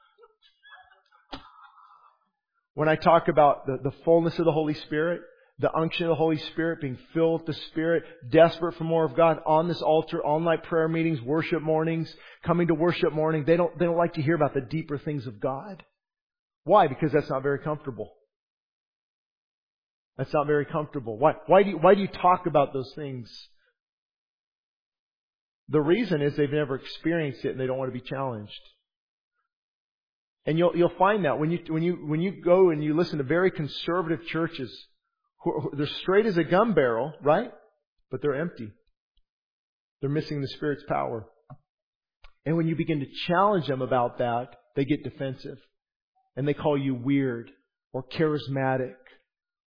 When I talk about the, the fullness of the Holy Spirit, the unction of the Holy Spirit, being filled with the Spirit, desperate for more of God on this altar, all night prayer meetings, worship mornings, coming to worship morning, they don't, they don't like to hear about the deeper things of God. Why? Because that's not very comfortable. That's not very comfortable. Why, why, do you, why do you talk about those things? The reason is they've never experienced it and they don't want to be challenged. And you'll, you'll find that when you, when you, when you go and you listen to very conservative churches, they're straight as a gun barrel, right? But they're empty. They're missing the Spirit's power. And when you begin to challenge them about that, they get defensive. And they call you weird or charismatic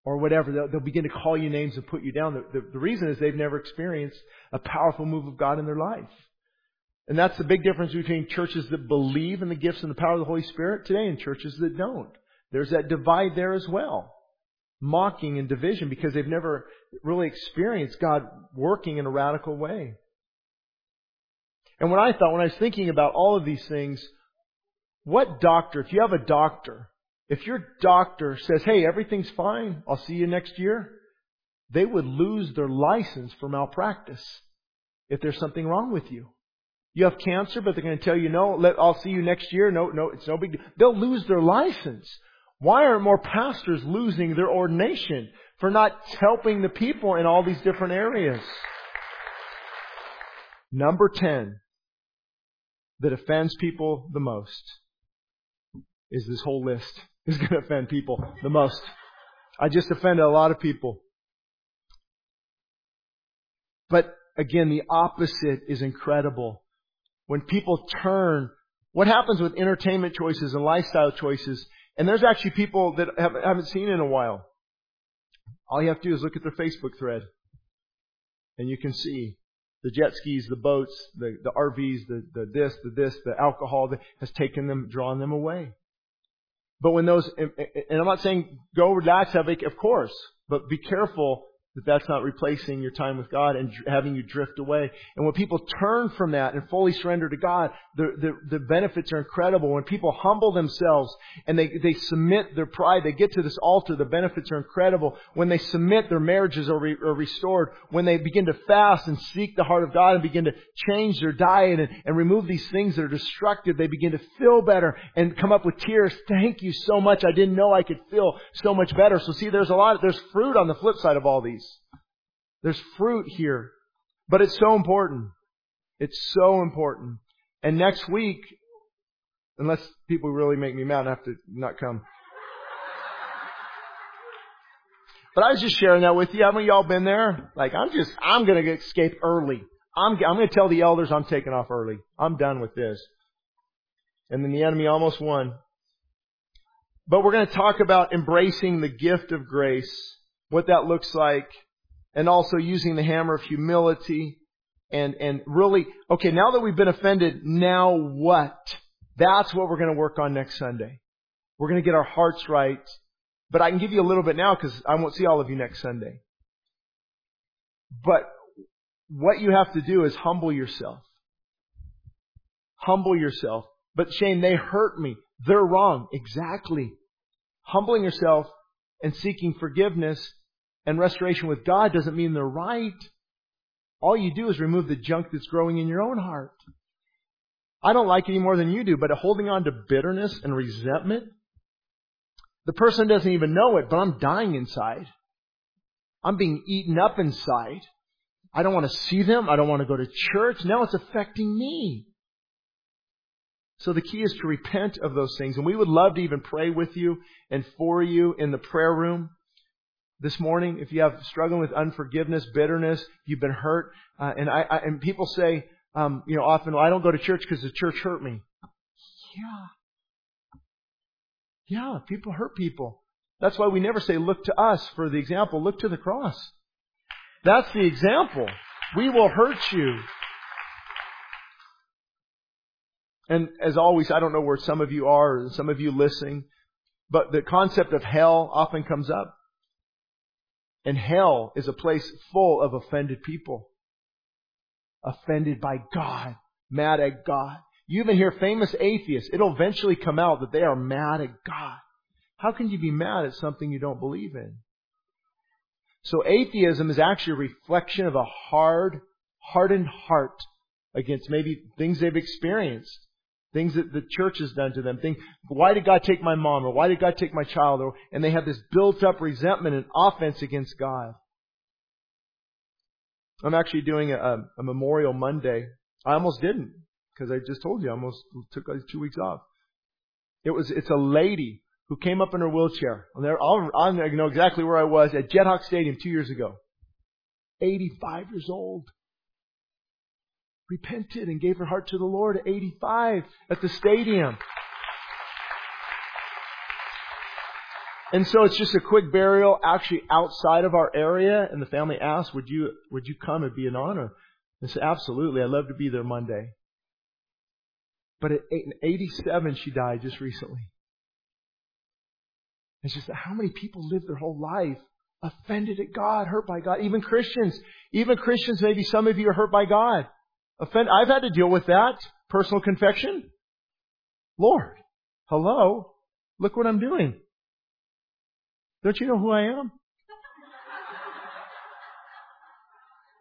or whatever. They'll, they'll, begin to call you names and put you down. The, the, the reason is they've never experienced a powerful move of God in their life. And that's the big difference between churches that believe in the gifts and the power of the Holy Spirit today and churches that don't. There's that divide there as well. Mocking and division because they've never really experienced God working in a radical way. And what I thought when I was thinking about all of these things, what doctor, if you have a doctor if your doctor says, hey, everything's fine, I'll see you next year, they would lose their license for malpractice if there's something wrong with you. You have cancer, but they're going to tell you, no, let, I'll see you next year. No, no, it's no big deal. They'll lose their license. Why aren't more pastors losing their ordination for not helping the people in all these different areas? Number 10 that offends people the most is this whole list is going to offend people the most. I just offended a lot of people. But again, the opposite is incredible. When people turn, what happens with entertainment choices and lifestyle choices, and there's actually people that haven't seen in a while. All you have to do is look at their Facebook thread. And you can see the jet skis, the boats, the, the RVs, the, the this, the this, the alcohol that has taken them, drawn them away. But when those, and I'm not saying go relax, have of course, but be careful that that's not replacing your time with God and having you drift away. And when people turn from that and fully surrender to God, the, the, the benefits are incredible. When people humble themselves and they, they submit their pride, they get to this altar, the benefits are incredible. When they submit, their marriages are, re, are restored. When they begin to fast and seek the heart of God and begin to change their diet and, and remove these things that are destructive, they begin to feel better and come up with tears. Thank you so much. I didn't know I could feel so much better. So see, there's a lot, there's fruit on the flip side of all these. There's fruit here. But it's so important. It's so important. And next week, unless people really make me mad, I have to not come. But I was just sharing that with you. Haven't y'all been there? Like, I'm just, I'm gonna escape early. I'm, I'm gonna tell the elders I'm taking off early. I'm done with this. And then the enemy almost won. But we're gonna talk about embracing the gift of grace, what that looks like, and also using the hammer of humility and, and really, okay, now that we've been offended, now what? That's what we're going to work on next Sunday. We're going to get our hearts right. But I can give you a little bit now because I won't see all of you next Sunday. But what you have to do is humble yourself. Humble yourself. But Shane, they hurt me. They're wrong. Exactly. Humbling yourself and seeking forgiveness and restoration with God doesn't mean they're right. All you do is remove the junk that's growing in your own heart. I don't like it any more than you do, but holding on to bitterness and resentment, the person doesn't even know it, but I'm dying inside. I'm being eaten up inside. I don't want to see them. I don't want to go to church. Now it's affecting me. So the key is to repent of those things. And we would love to even pray with you and for you in the prayer room this morning, if you have struggling with unforgiveness, bitterness, you've been hurt, uh, and I, I, and people say, um, you know, often, well, I don't go to church because the church hurt me. Yeah. Yeah, people hurt people. That's why we never say, look to us for the example. Look to the cross. That's the example. We will hurt you. And as always, I don't know where some of you are, some of you listening, but the concept of hell often comes up. And hell is a place full of offended people. offended by God, mad at God. You even hear famous atheists, it'll eventually come out that they are mad at God. How can you be mad at something you don't believe in? So atheism is actually a reflection of a hard, hardened heart against maybe things they've experienced. Things that the church has done to them. Think, why did God take my mom? Or why did God take my child? Or, and they have this built up resentment and offense against God. I'm actually doing a, a Memorial Monday. I almost didn't because I just told you I almost took like two weeks off. It was it's a lady who came up in her wheelchair. And there, I'll, I know exactly where I was at Jethawk Stadium two years ago. 85 years old. Repented and gave her heart to the Lord at 85 at the stadium. And so it's just a quick burial actually outside of our area. And the family asked, would you, would you come? It'd be an honor. I said, absolutely. I'd love to be there Monday. But at 87, she died just recently. It's just how many people live their whole life offended at God, hurt by God. Even Christians, even Christians, maybe some of you are hurt by God. Offend, I've had to deal with that. Personal confession. Lord, hello, look what I'm doing. Don't you know who I am?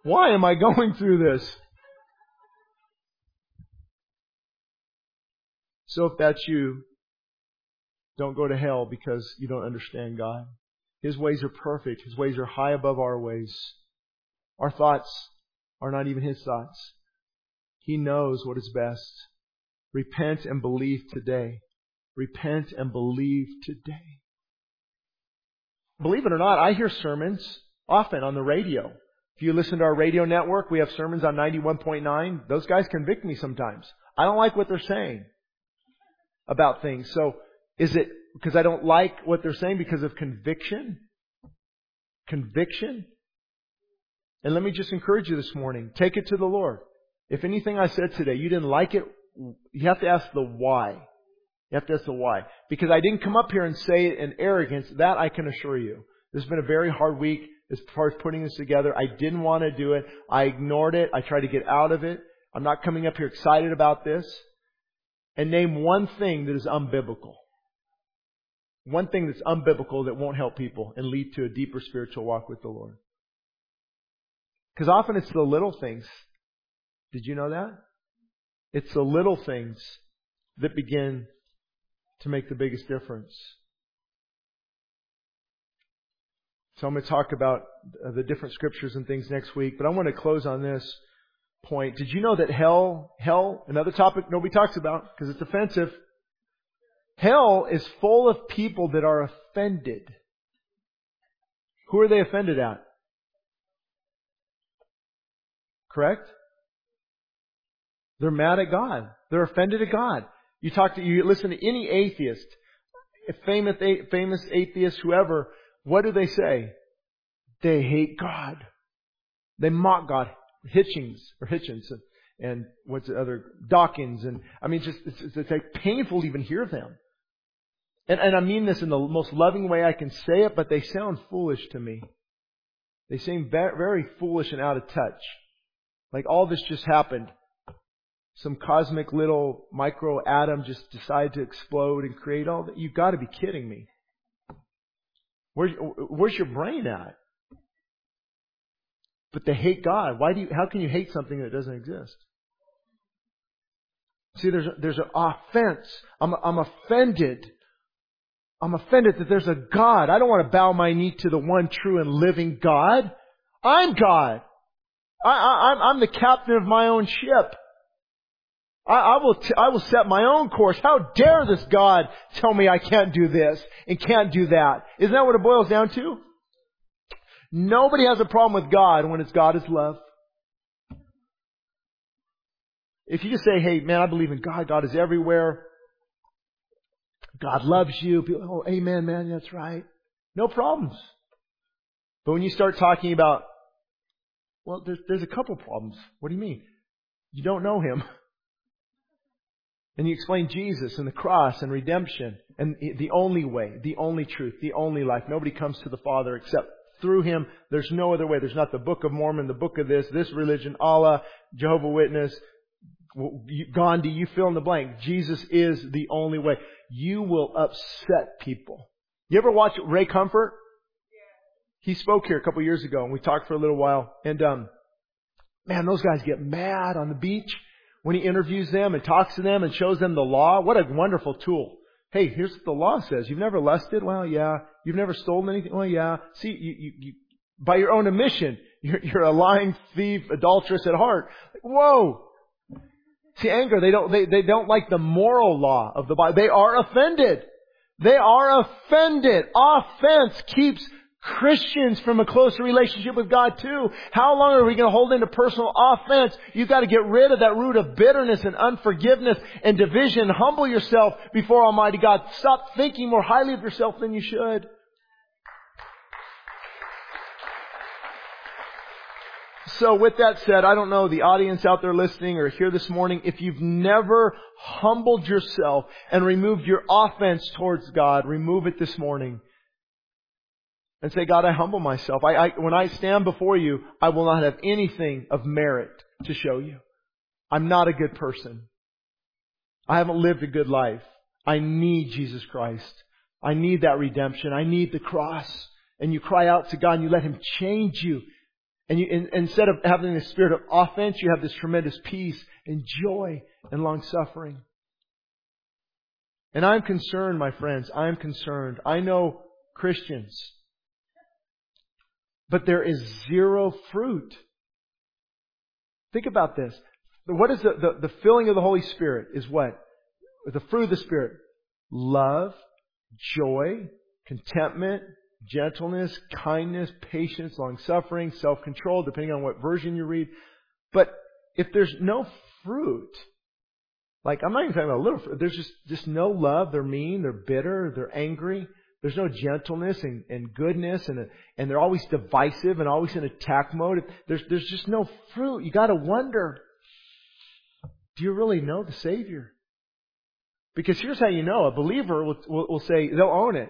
Why am I going through this? So if that's you, don't go to hell because you don't understand God. His ways are perfect. His ways are high above our ways. Our thoughts are not even His thoughts. He knows what is best. Repent and believe today. Repent and believe today. Believe it or not, I hear sermons often on the radio. If you listen to our radio network, we have sermons on 91.9. Those guys convict me sometimes. I don't like what they're saying about things. So is it because I don't like what they're saying because of conviction? Conviction? And let me just encourage you this morning. Take it to the Lord. If anything I said today, you didn't like it, you have to ask the why. You have to ask the why. Because I didn't come up here and say it in arrogance. That I can assure you. This has been a very hard week as far as putting this together. I didn't want to do it. I ignored it. I tried to get out of it. I'm not coming up here excited about this. And name one thing that is unbiblical. One thing that's unbiblical that won't help people and lead to a deeper spiritual walk with the Lord. Because often it's the little things. Did you know that? It's the little things that begin to make the biggest difference. So I'm going to talk about the different scriptures and things next week, but I want to close on this point. Did you know that hell, hell, another topic nobody talks about because it's offensive. Hell is full of people that are offended. Who are they offended at? Correct? They're mad at God. They're offended at God. You talk to, you listen to any atheist, famous, famous atheist, whoever, what do they say? They hate God. They mock God. Hitchings, or Hitchens, and what's the other, Dawkins, and I mean, just, it's, it's, it's like painful to even hear them. And, and I mean this in the most loving way I can say it, but they sound foolish to me. They seem very foolish and out of touch. Like all this just happened. Some cosmic little micro atom just decide to explode and create all that. You've got to be kidding me. Where's, where's your brain at? But they hate God. Why do you, how can you hate something that doesn't exist? See, there's, there's an offense. I'm, I'm offended I'm offended that there's a God. I don't want to bow my knee to the one true and living God. I'm God. I, I, I, am the captain of my own ship. I, I will, t- I will set my own course. How dare this God tell me I can't do this and can't do that? Isn't that what it boils down to? Nobody has a problem with God when it's God is love. If you just say, hey man, I believe in God, God is everywhere, God loves you. People, oh, amen, man, that's right. No problems. But when you start talking about, well, there's, there's a couple problems. What do you mean? You don't know Him. [LAUGHS] And you explain Jesus and the cross and redemption and the only way, the only truth, the only life. Nobody comes to the Father except through Him. There's no other way. There's not the Book of Mormon, the Book of this, this religion, Allah, Jehovah Witness, Gandhi, you fill in the blank. Jesus is the only way. You will upset people. You ever watch Ray Comfort? He spoke here a couple years ago and we talked for a little while and um man, those guys get mad on the beach when he interviews them and talks to them and shows them the law. What a wonderful tool. Hey, here's what the law says. You've never lusted? Well, yeah. You've never stolen anything? Well, yeah. See, you, you, you by your own admission, [LAUGHS] you're, you're a lying thief, adulteress at heart. Whoa! See, anger, they don't, they, they don't like the moral law of the Bible. They are offended. They are offended. Offense keeps Christians from a closer relationship with God too. How long are we going to hold into personal offense? You've got to get rid of that root of bitterness and unforgiveness and division. Humble yourself before Almighty God. Stop thinking more highly of yourself than you should. So with that said, I don't know the audience out there listening or here this morning, if you've never humbled yourself and removed your offense towards God, remove it this morning. And say, God, I humble myself. I, I, when I stand before you, I will not have anything of merit to show you. I'm not a good person. I haven't lived a good life. I need Jesus Christ. I need that redemption. I need the cross. And you cry out to God and you let Him change you and you, in, instead of having the spirit of offense, you have this tremendous peace and joy and long suffering. And I'm concerned, my friends, I'm concerned. I know Christians, but there is zero fruit. Think about this. What is the, the, the filling of the Holy Spirit is what? The fruit of the Spirit. Love, joy, contentment, gentleness, kindness, patience, long suffering, self control, depending on what version you read. But if there's no fruit, like I'm not even talking about little fruit, there's just, just no love, they're mean, they're bitter, they're angry, there's no gentleness and, and goodness and, and they're always divisive and always in attack mode. There's, there's just no fruit. You gotta wonder, do you really know the Savior? Because here's how you know. A believer will, will, will say, they'll own it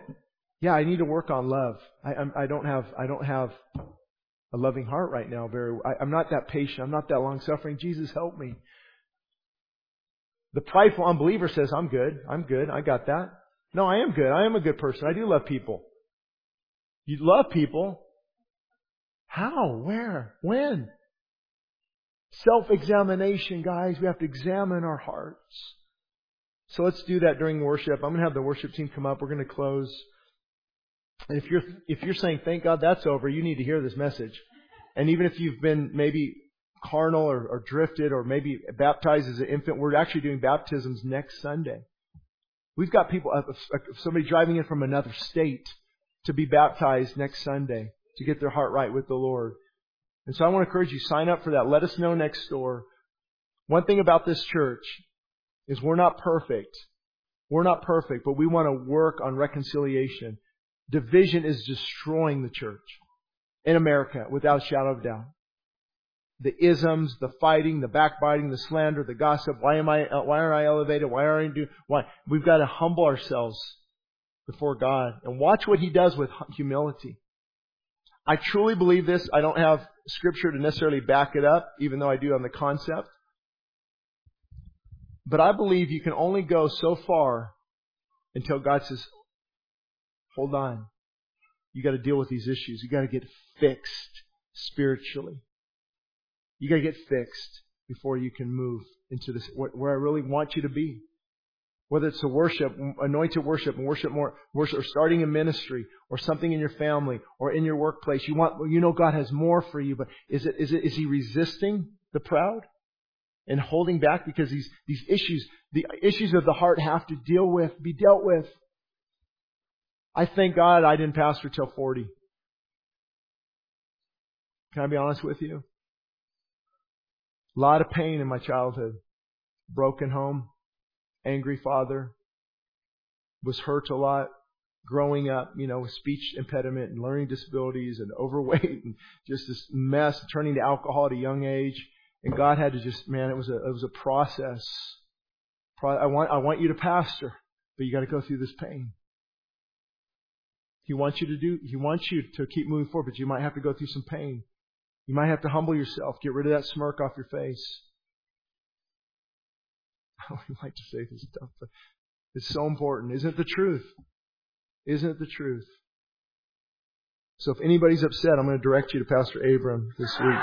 yeah, I need to work on love. I, I'm, I don't have, I don't have a loving heart right now. Very, I, I'm not that patient. I'm not that long suffering. Jesus, help me. The prideful unbeliever says, I'm good. I'm good. I got that. No, I am good. I am a good person. I do love people. You love people. How? Where? When? Self-examination, guys. We have to examine our hearts. So let's do that during worship. I'm going to have the worship team come up. We're going to close. And if you're, if you're saying, thank God that's over, you need to hear this message. And even if you've been maybe carnal or, or drifted or maybe baptized as an infant, we're actually doing baptisms next Sunday. We've got people, uh, somebody driving in from another state to be baptized next Sunday to get their heart right with the Lord. And so I want to encourage you, sign up for that. Let us know next door. One thing about this church is we're not perfect. We're not perfect, but we want to work on reconciliation. Division is destroying the church in America without a shadow of doubt. The isms, the fighting, the backbiting, the slander, the gossip. Why am I, why aren't I elevated? Why are I doing, why? We've got to humble ourselves before God and watch what He does with humility. I truly believe this. I don't have scripture to necessarily back it up, even though I do on the concept. But I believe you can only go so far until God says, Hold on. You got to deal with these issues. You got to get fixed spiritually. You got to get fixed before you can move into this where I really want you to be. Whether it's a worship, anointed worship, worship more, worship, or starting a ministry, or something in your family, or in your workplace, you want, you know, God has more for you. But is it, is it, is He resisting the proud and holding back because these these issues, the issues of the heart, have to deal with, be dealt with. I thank God I didn't pastor till 40. Can I be honest with you? A lot of pain in my childhood. Broken home, angry father, was hurt a lot growing up, you know, with speech impediment and learning disabilities and [LAUGHS] overweight and just this mess, turning to alcohol at a young age. And God had to just, man, it was a, it was a process. I want, I want you to pastor, but you got to go through this pain. He wants you to do, He wants you to keep moving forward, but you might have to go through some pain. You might have to humble yourself, get rid of that smirk off your face. [LAUGHS] I don't like to say this stuff, but it's so important. Isn't it the truth? Isn't it the truth? So if anybody's upset, I'm going to direct you to Pastor Abram this week. [LAUGHS]